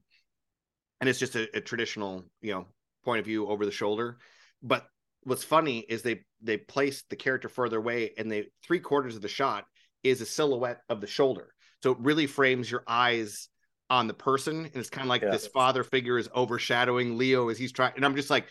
and it's just a, a traditional, you know, point of view over the shoulder. But what's funny is they they placed the character further away, and they three quarters of the shot is a silhouette of the shoulder. So it really frames your eyes on the person. And it's kind of like Yeah. this father figure is overshadowing Leo as he's trying. And I'm just like,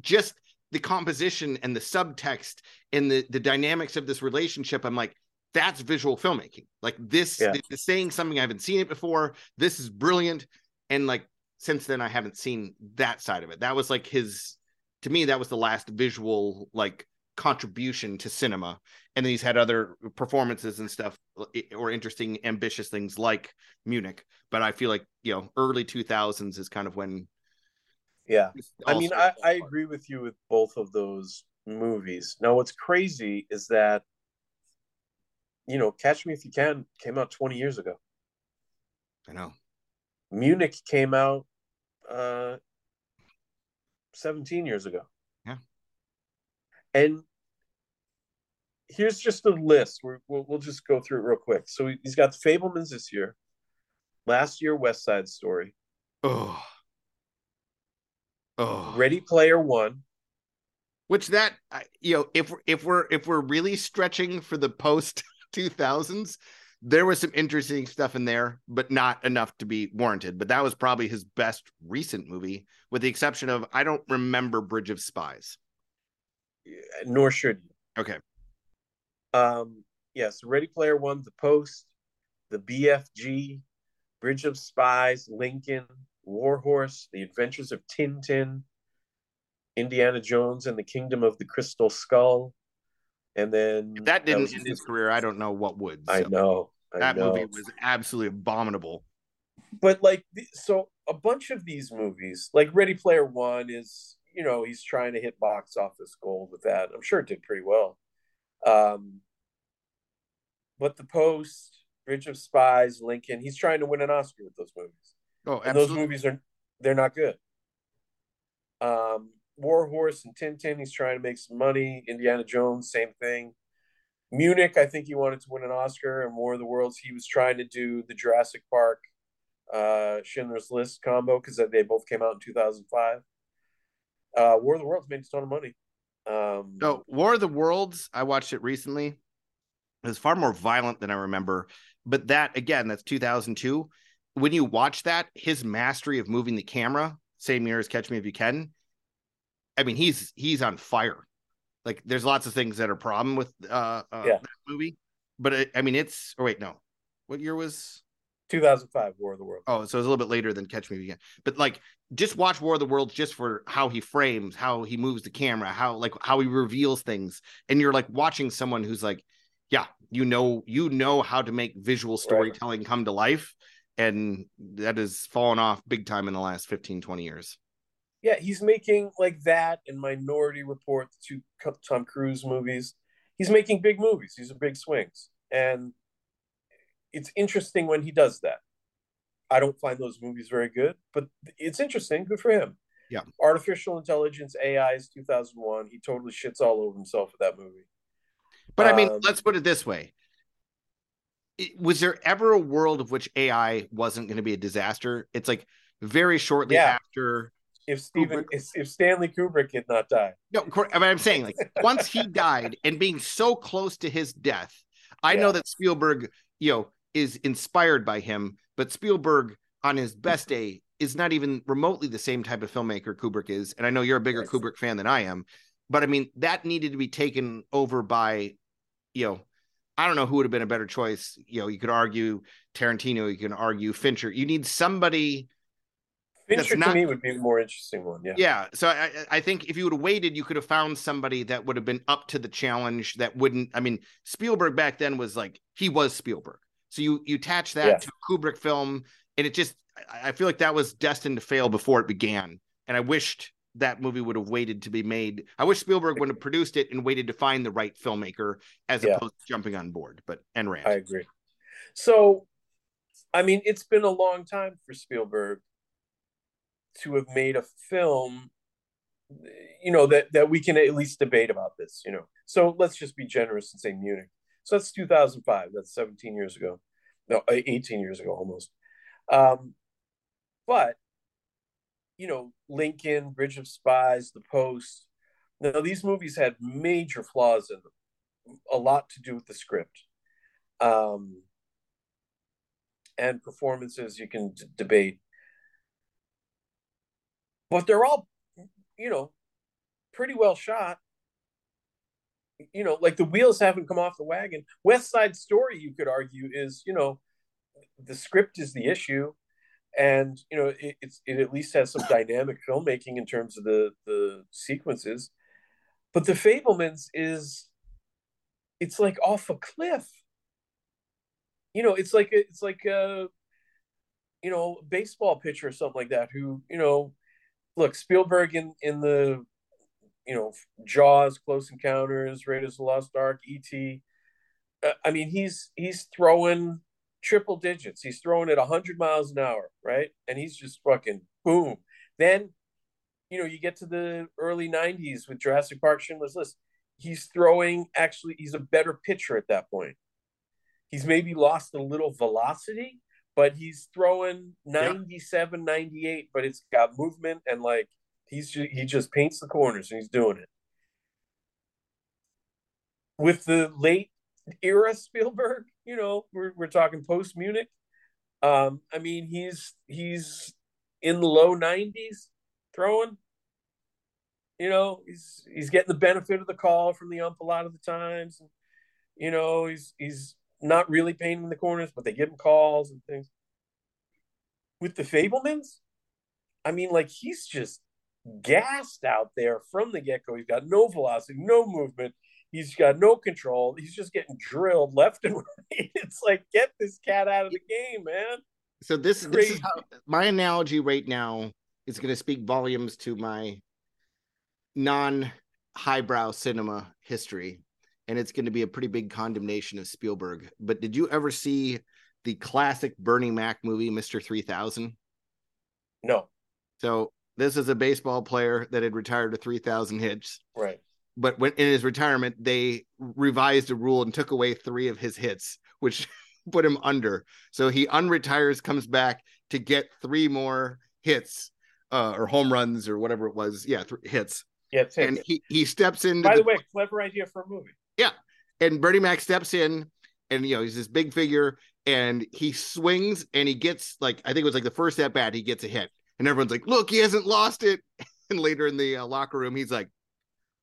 just the composition and the subtext and the, the dynamics of this relationship. I'm like, that's visual filmmaking. Like this Yeah. is saying something I haven't seen it before. This is brilliant. And like since then, I haven't seen that side of it. That was like his, to me, that was the last visual like contribution to cinema and then he's had other performances and stuff eh, or interesting ambitious things like munich but i feel like you know early 2000s is kind of when Yeah. I mean, I, I agree with you with both of those movies. Now, what's crazy is that, you know, Catch Me If You Can came out 20 years ago. i know Munich came out uh, 17 years ago. Yeah. And here's just a list. We're, we'll, we'll just go through it real quick. So he's got The Fabelmans this year. Last year, West Side Story. oh oh Ready Player One. which that you know if if we're if we're really stretching for the post 2000s there was some interesting stuff in there but not enough to be warranted. But that was probably his best recent movie with the exception of i don't remember bridge of spies. Nor should you. okay. Um, yes, Ready Player One, The Post, The BFG, Bridge of Spies, Lincoln, Warhorse, The Adventures of Tintin, Indiana Jones and the Kingdom of the Crystal Skull, and then if that didn't was end his career. I don't know what would I know. I that know. movie was absolutely abominable. But like so a bunch of these movies like ready player one is you know he's trying to hit box office gold with that. I'm sure it did pretty well. Um but the post bridge of spies lincoln he's trying to win an oscar with those movies. Oh and those movies are they're not good. Um war horse and tintin he's trying to make some money indiana jones same thing munich i think he wanted to win an oscar and war of the worlds he was trying to do the jurassic park uh, Schindler's List combo because they both came out in 2005. Uh, War of the Worlds made a ton of money. Um, no, War of the Worlds, I watched it recently. It was far more violent than I remember. But that, again, that's 2002. When you watch that, his mastery of moving the camera, same year as Catch Me If You Can, I mean, he's he's on fire. Like, there's lots of things that are problem with uh, uh yeah. that movie, but it, I mean, it's. Or wait, no, what year was 2005 War of the Worlds. Oh, so it's a little bit later than Catch Me Again. But like, just watch War of the Worlds just for how he frames, how he moves the camera, how like how he reveals things, and you're like watching someone who's like, yeah, you know, you know how to make visual storytelling right. come to life, and that has fallen off big time in the last 15, 20 years. Yeah, he's making like that and Minority Report, the two Tom Cruise movies. He's making big movies. These are big swings, and it's interesting when he does that. I don't find those movies very good, but it's interesting. Good for him. Yeah. Artificial intelligence, AI is 2001. He totally shits all over himself with that movie. But I mean, um, let's put it this way. Was there ever a world of which AI wasn't going to be a disaster? It's like very shortly yeah. after. If Steven, if, if, Stanley Kubrick had not died. No, I mean, I'm saying like once he died and being so close to his death, I yeah. know that Spielberg, you know, is inspired by him, but Spielberg on his best day is not even remotely the same type of filmmaker Kubrick is. And I know you're a bigger yes. Kubrick fan than I am, but I mean that needed to be taken over by, you know, I don't know who would have been a better choice. You know, you could argue Tarantino, you can argue Fincher. You need somebody. Fincher not, to me would be a more interesting one. Yeah. Yeah. So I, I think if you would have waited, you could have found somebody that would have been up to the challenge. That wouldn't. I mean, Spielberg back then was like he was Spielberg. So you you attach that to Kubrick film, and it just I feel like that was destined to fail before it began. And I wished that movie would have waited to be made. I wish Spielberg would have produced it and waited to find the right filmmaker as yeah. opposed to jumping on board. But and rant. I agree. So, I mean, it's been a long time for Spielberg to have made a film you know that that we can at least debate about this you know so let's just be generous and say munich so that's 2005. That's 17 years ago. No, 18 years ago almost. Um, but, you know, Lincoln, Bridge of Spies, The Post. Now, these movies had major flaws in them, a lot to do with the script. Um, and performances you can d- debate. But they're all, you know, pretty well shot you know, like the wheels haven't come off the wagon. West Side Story, you could argue, is you know, the script is the issue, and you know, it, it's it at least has some dynamic filmmaking in terms of the the sequences. But the Fabelmans is, it's like off a cliff. You know, it's like it's like a, you know, baseball pitcher or something like that. Who you know, look Spielberg in in the you know, Jaws, Close Encounters, Raiders of the Lost Ark, E.T. Uh, I mean, he's he's throwing triple digits. He's throwing at 100 miles an hour, right? And he's just fucking boom. Then, you know, you get to the early 90s with Jurassic Park, Schindler's List. He's throwing, actually, he's a better pitcher at that point. He's maybe lost a little velocity, but he's throwing 97, yeah. 98, but it's got movement and like He's just, he just paints the corners and he's doing it. With the late era Spielberg, you know, we're we're talking post Munich. Um, I mean, he's he's in the low nineties throwing. You know, he's he's getting the benefit of the call from the ump a lot of the times. You know, he's he's not really painting the corners, but they give him calls and things. With the Fabelmans, I mean, like he's just gassed out there from the get go. He's got no velocity, no movement. He's got no control. He's just getting drilled left and right. It's like, get this cat out of the game, man. So this this is how my analogy right now is going to speak volumes to my non highbrow cinema history, and it's going to be a pretty big condemnation of Spielberg. But did you ever see the classic Bernie Mac movie, Three Thousand? No. So this is a baseball player that had retired to three thousand hits. Right. But when in his retirement, they revised a rule and took away three of his hits, which put him under. So he unretires, comes back to get three more hits uh, or home runs or whatever it was. Yeah, th- hits. Yeah, and he he steps in. By the, the way, clever idea for a movie. Yeah, and Bernie Mac steps in, and you know he's this big figure, and he swings, and he gets like I think it was like the first at bat, he gets a hit, and everyone's like, "Look, he hasn't lost it." And later in the uh, locker room, he's like,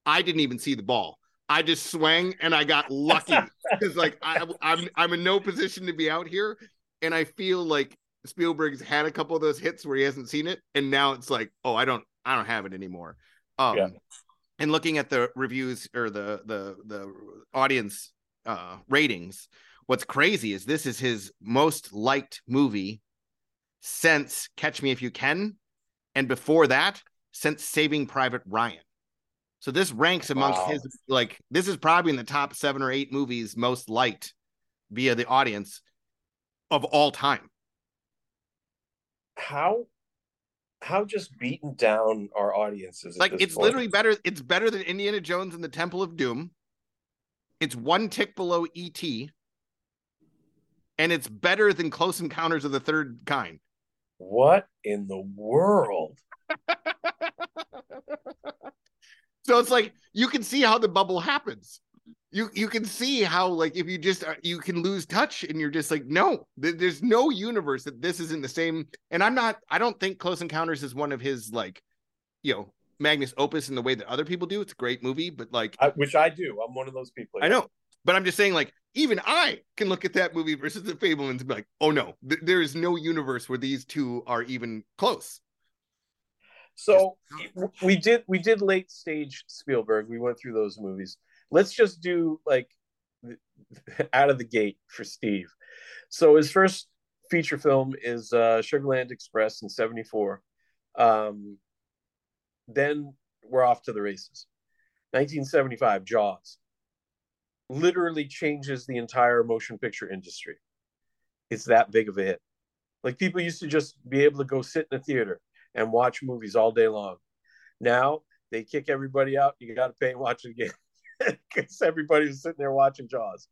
"I didn't even see the ball. I just swang and I got lucky because like I, I'm I'm in no position to be out here, and I feel like Spielberg's had a couple of those hits where he hasn't seen it, and now it's like, oh, I don't I don't have it anymore. Um, yeah. And looking at the reviews or the the the audience uh, ratings, what's crazy is this is his most liked movie since Catch Me If You Can, and before that, since Saving Private Ryan. So this ranks amongst wow. his like this is probably in the top seven or eight movies most liked via the audience of all time. How how just beaten down our audiences. Like it's point. literally better. It's better than Indiana Jones and the Temple of Doom. It's one tick below ET, and it's better than Close Encounters of the Third Kind. What in the world? So it's like you can see how the bubble happens. You you can see how like if you just uh, you can lose touch and you're just like no, there's no universe that this isn't the same. And I'm not. I don't think Close Encounters is one of his like, you know, Magnus Opus in the way that other people do. It's a great movie, but like, I, which I do. I'm one of those people. I know, but I'm just saying, like, even I can look at that movie versus the Fabelmans and be like, oh no, th- there is no universe where these two are even close. So we did we did late stage Spielberg. We went through those movies. Let's just do like out of the gate for Steve. So his first feature film is uh, Sugarland Express in '74. Um, then we're off to the races. 1975, Jaws literally changes the entire motion picture industry. It's that big of a hit. Like people used to just be able to go sit in a theater and watch movies all day long. Now they kick everybody out. You got to pay and watch it again because everybody was sitting there watching Jaws.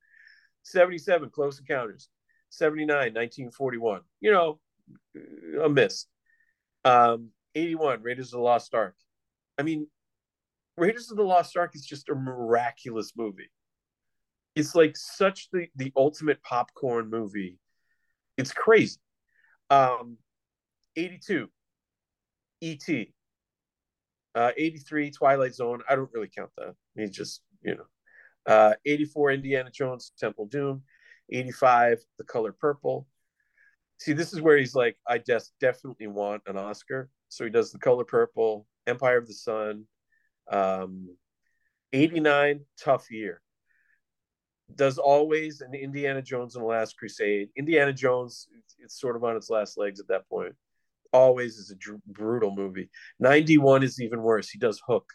77, Close Encounters. 79, 1941. You know, a miss. Um, 81, Raiders of the Lost Ark. I mean, Raiders of the Lost Ark is just a miraculous movie. It's like such the the ultimate popcorn movie. It's crazy. Um, 82, E.T. Uh, 83, Twilight Zone. I don't really count that. He's just, you know. Uh, 84, Indiana Jones, Temple Doom. 85, The Color Purple. See, this is where he's like, I just definitely want an Oscar. So he does The Color Purple, Empire of the Sun. Um, 89, Tough Year. Does always an Indiana Jones and the Last Crusade. Indiana Jones, it's sort of on its last legs at that point always is a dr- brutal movie. 91 is even worse. He does Hook.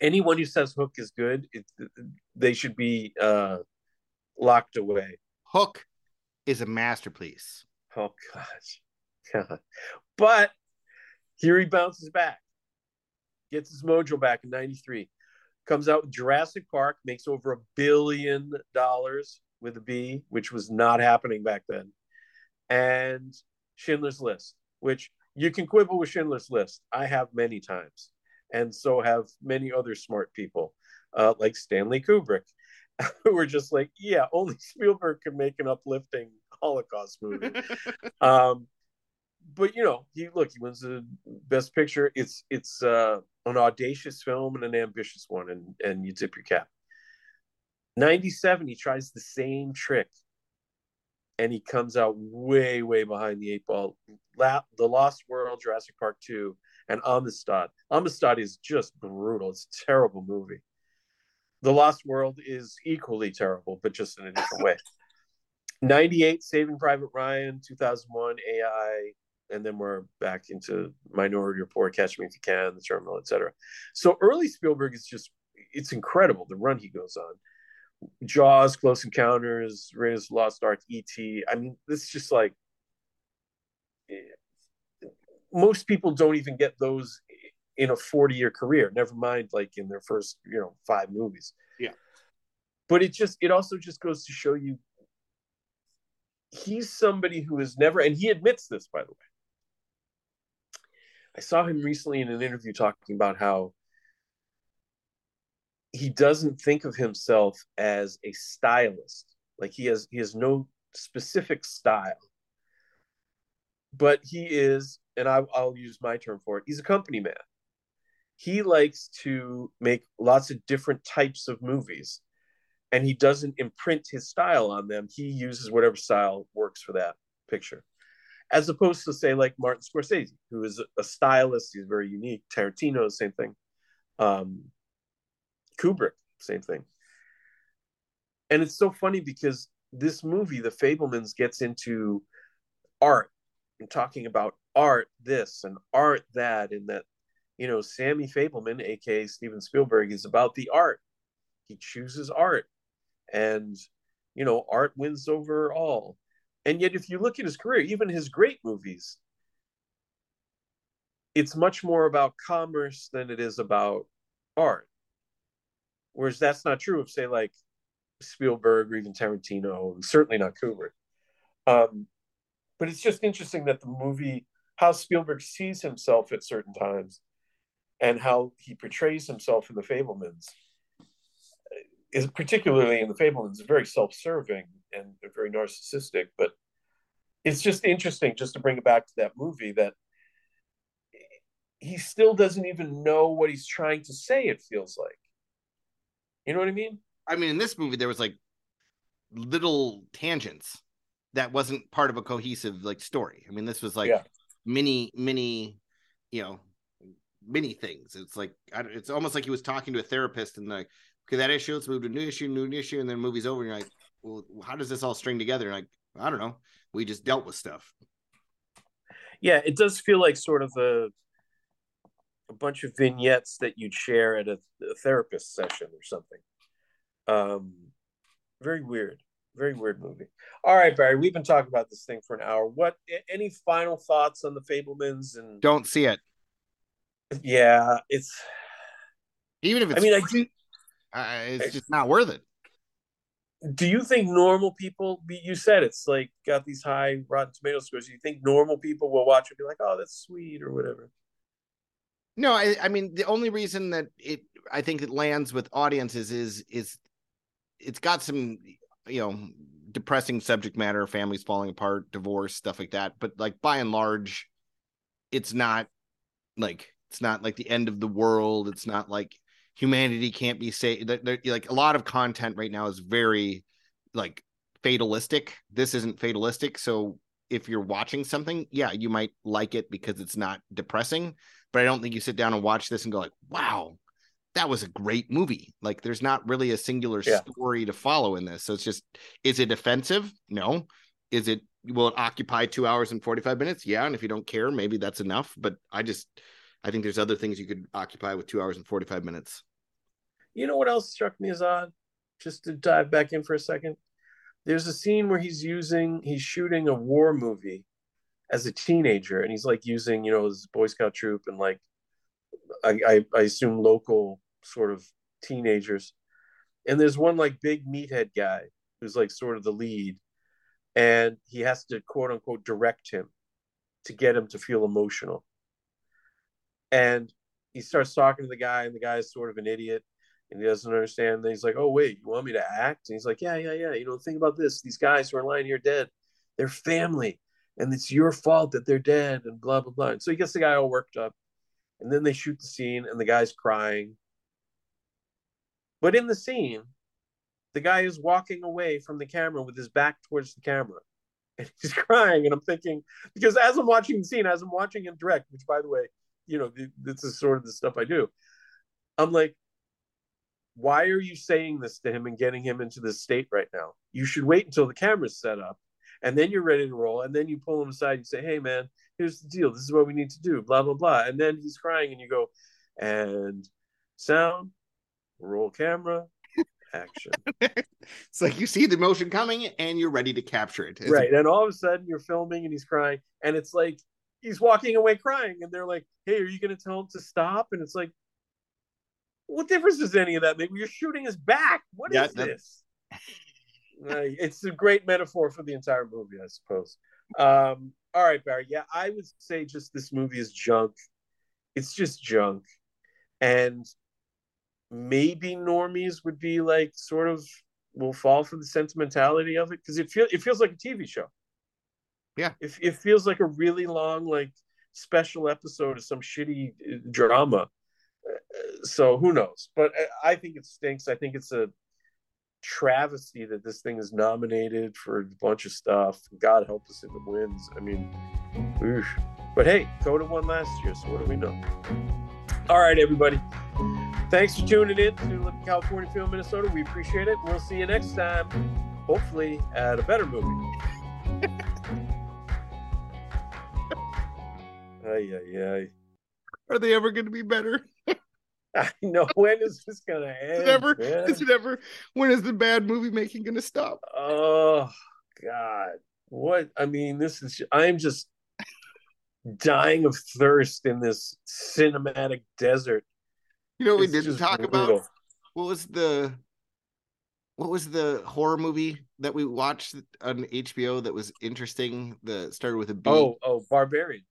Anyone who says Hook is good, it, they should be uh, locked away. Hook is a masterpiece. Oh gosh, God. But here he bounces back, gets his mojo back in '93, comes out with Jurassic Park, makes over a billion dollars with a B, which was not happening back then, and Schindler's List, which you can quibble with Schindler's List. I have many times, and so have many other smart people, uh, like Stanley Kubrick, who were just like, yeah, only Spielberg can make an uplifting Holocaust movie. um, but you know, he look, he wins the best picture. It's it's uh, an audacious film and an ambitious one, and and you tip your cap. 97, he tries the same trick and he comes out way, way behind the eight ball. La- the Lost World, Jurassic Park 2, and Amistad. Amistad is just brutal. It's a terrible movie. The Lost World is equally terrible, but just in a different way. 98 Saving Private Ryan, 2001 AI, and then we're back into Minority Report, Catch Me If You Can, The Terminal, etc. So early Spielberg is just it's incredible the run he goes on. Jaws, Close Encounters, Raiders of the Lost Ark, E.T. I mean, this is just like eh, most people don't even get those in a 40 year career, never mind like in their first, you know, five movies. Yeah. But it just, it also just goes to show you he's somebody who has never, and he admits this, by the way. I saw him recently in an interview talking about how he doesn't think of himself as a stylist. Like he has he has no specific style. But he is, and I, I'll use my term for it, he's a company man. He likes to make lots of different types of movies and he doesn't imprint his style on them. He uses whatever style works for that picture. As opposed to say like Martin Scorsese, who is a stylist, he's very unique. Tarantino, same thing. Um, Kubrick, same thing. And it's so funny because this movie, The Fabelmans, gets into art and talking about art this and art that, and that, you know, Sammy Fabelman, aka Steven Spielberg, is about the art. He chooses art, and you know, art wins over all. And yet, if you look at his career, even his great movies, it's much more about commerce than it is about art. Whereas that's not true of, say, like Spielberg or even Tarantino, and certainly not Kubrick. Um, but it's just interesting that the movie, how Spielberg sees himself at certain times, and how he portrays himself in the Fabelmans, is particularly in the Fabelmans, very self-serving and very narcissistic. But it's just interesting, just to bring it back to that movie, that he still doesn't even know what he's trying to say. It feels like you know what I mean? I mean, in this movie, there was like little tangents that wasn't part of a cohesive like story. I mean, this was like yeah. Mini, many you know, many things. It's like it's almost like he was talking to a therapist and like, okay, that issue, let's move to a new issue, new issue, and then movie's over. And you're like, well, how does this all string together? And like, I don't know. We just dealt with stuff. Yeah, it does feel like sort of a a bunch of vignettes that you'd share at a, a therapist session or something. Um, very weird, very weird movie. All right, Barry, we've been talking about this thing for an hour. What? Any final thoughts on the Fabelmans And don't see it. Yeah, it's even if it's. I mean, I do. Uh, it's just not worth it. Do you think normal people? You said it's like got these high Rotten Tomato scores. Do you think normal people will watch it and be like, "Oh, that's sweet" or whatever? No, I, I mean the only reason that it I think it lands with audiences is is it's got some you know depressing subject matter, families falling apart, divorce, stuff like that. But like by and large, it's not like it's not like the end of the world. It's not like humanity can't be saved. Like a lot of content right now is very like fatalistic. This isn't fatalistic, so if you're watching something, yeah, you might like it because it's not depressing but I don't think you sit down and watch this and go like, wow, that was a great movie. Like there's not really a singular yeah. story to follow in this. So it's just, is it offensive? No. Is it, will it occupy two hours and 45 minutes? Yeah. And if you don't care, maybe that's enough. But I just, I think there's other things you could occupy with two hours and 45 minutes. You know what else struck me as odd? Just to dive back in for a second. There's a scene where he's using, he's shooting a war movie as a teenager and he's like using you know his boy scout troop and like I, I, I assume local sort of teenagers. And there's one like big meathead guy who's like sort of the lead and he has to quote unquote direct him to get him to feel emotional. And he starts talking to the guy and the guy is sort of an idiot and he doesn't understand. And he's like oh wait you want me to act? And he's like yeah yeah yeah you know think about this. These guys who are lying here dead they're family and it's your fault that they're dead and blah blah blah. And so he gets the guy all worked up, and then they shoot the scene, and the guy's crying. But in the scene, the guy is walking away from the camera with his back towards the camera, and he's crying. And I'm thinking, because as I'm watching the scene, as I'm watching him direct, which by the way, you know, this is sort of the stuff I do. I'm like, why are you saying this to him and getting him into this state right now? You should wait until the camera's set up and then you're ready to roll. And then you pull him aside and say, Hey man, here's the deal. This is what we need to do, blah, blah, blah. And then he's crying and you go, and sound, roll camera, action. it's like you see the motion coming and you're ready to capture it. It's right. And all of a sudden you're filming and he's crying. And it's like he's walking away crying. And they're like, Hey, are you gonna tell him to stop? And it's like, what difference does any of that make? You're shooting his back. What yeah, is this? uh, it's a great metaphor for the entire movie, I suppose. Um, all right, Barry. Yeah, I would say just this movie is junk. It's just junk. And maybe normies would be like sort of will fall for the sentimentality of it because it feels it feels like a TV show. Yeah, it, it feels like a really long like special episode of some shitty uh, drama. Uh, so who knows? But I think it stinks. I think it's a travesty that this thing is nominated for a bunch of stuff. God help us if it wins. I mean, oof. but hey, Coda won last year, so what do we know? All right, everybody. Thanks for tuning in to California Film Minnesota. We appreciate it. We'll see you next time, hopefully at a better movie. ay, ay, ay. Are they ever going to be better? I know. When is this going to end? Is it ever? Is it ever? When is the bad movie making going to stop? Oh God! What? I mean, this is. I'm just dying of thirst in this cinematic desert you know, what we didn't talk brutal. about what was the what was the horror movie that we watched on HBO that was interesting? That started with a B. Oh, oh, Barbarian.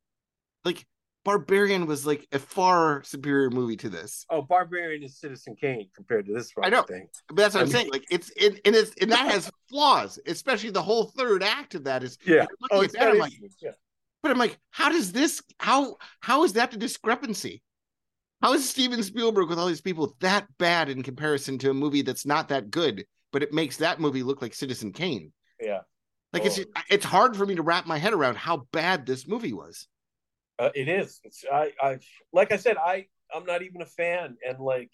Like Barbarian was like a far superior movie to this. Oh, Barbarian is Citizen Kane compared to this. One. I know, thing. but that's what I am saying. Like it's it, and it's and that has flaws, especially the whole third act of that is. Yeah. Oh, it's that, I'm like, yeah. But I'm like, how does this? How how is that the discrepancy? How is Steven Spielberg with all these people that bad in comparison to a movie that's not that good, but it makes that movie look like Citizen Kane? Yeah. Like oh. it's it's hard for me to wrap my head around how bad this movie was. Uh, it is. It's I I like I said I I'm not even a fan and like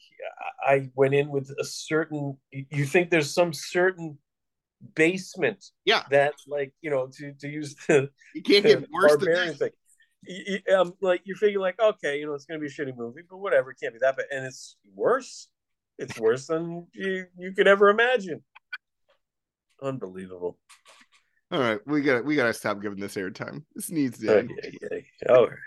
I went in with a certain you think there's some certain basement yeah that like you know to to use the you can't get worse than this. thing you, um, like you're figure like okay, you know, it's gonna be a shitty movie, but whatever, it can't be that bad, and it's worse. It's worse than you you could ever imagine. Unbelievable. All right, we got we got to stop giving this airtime. This needs to. End. Oh, yeah, yeah. All right.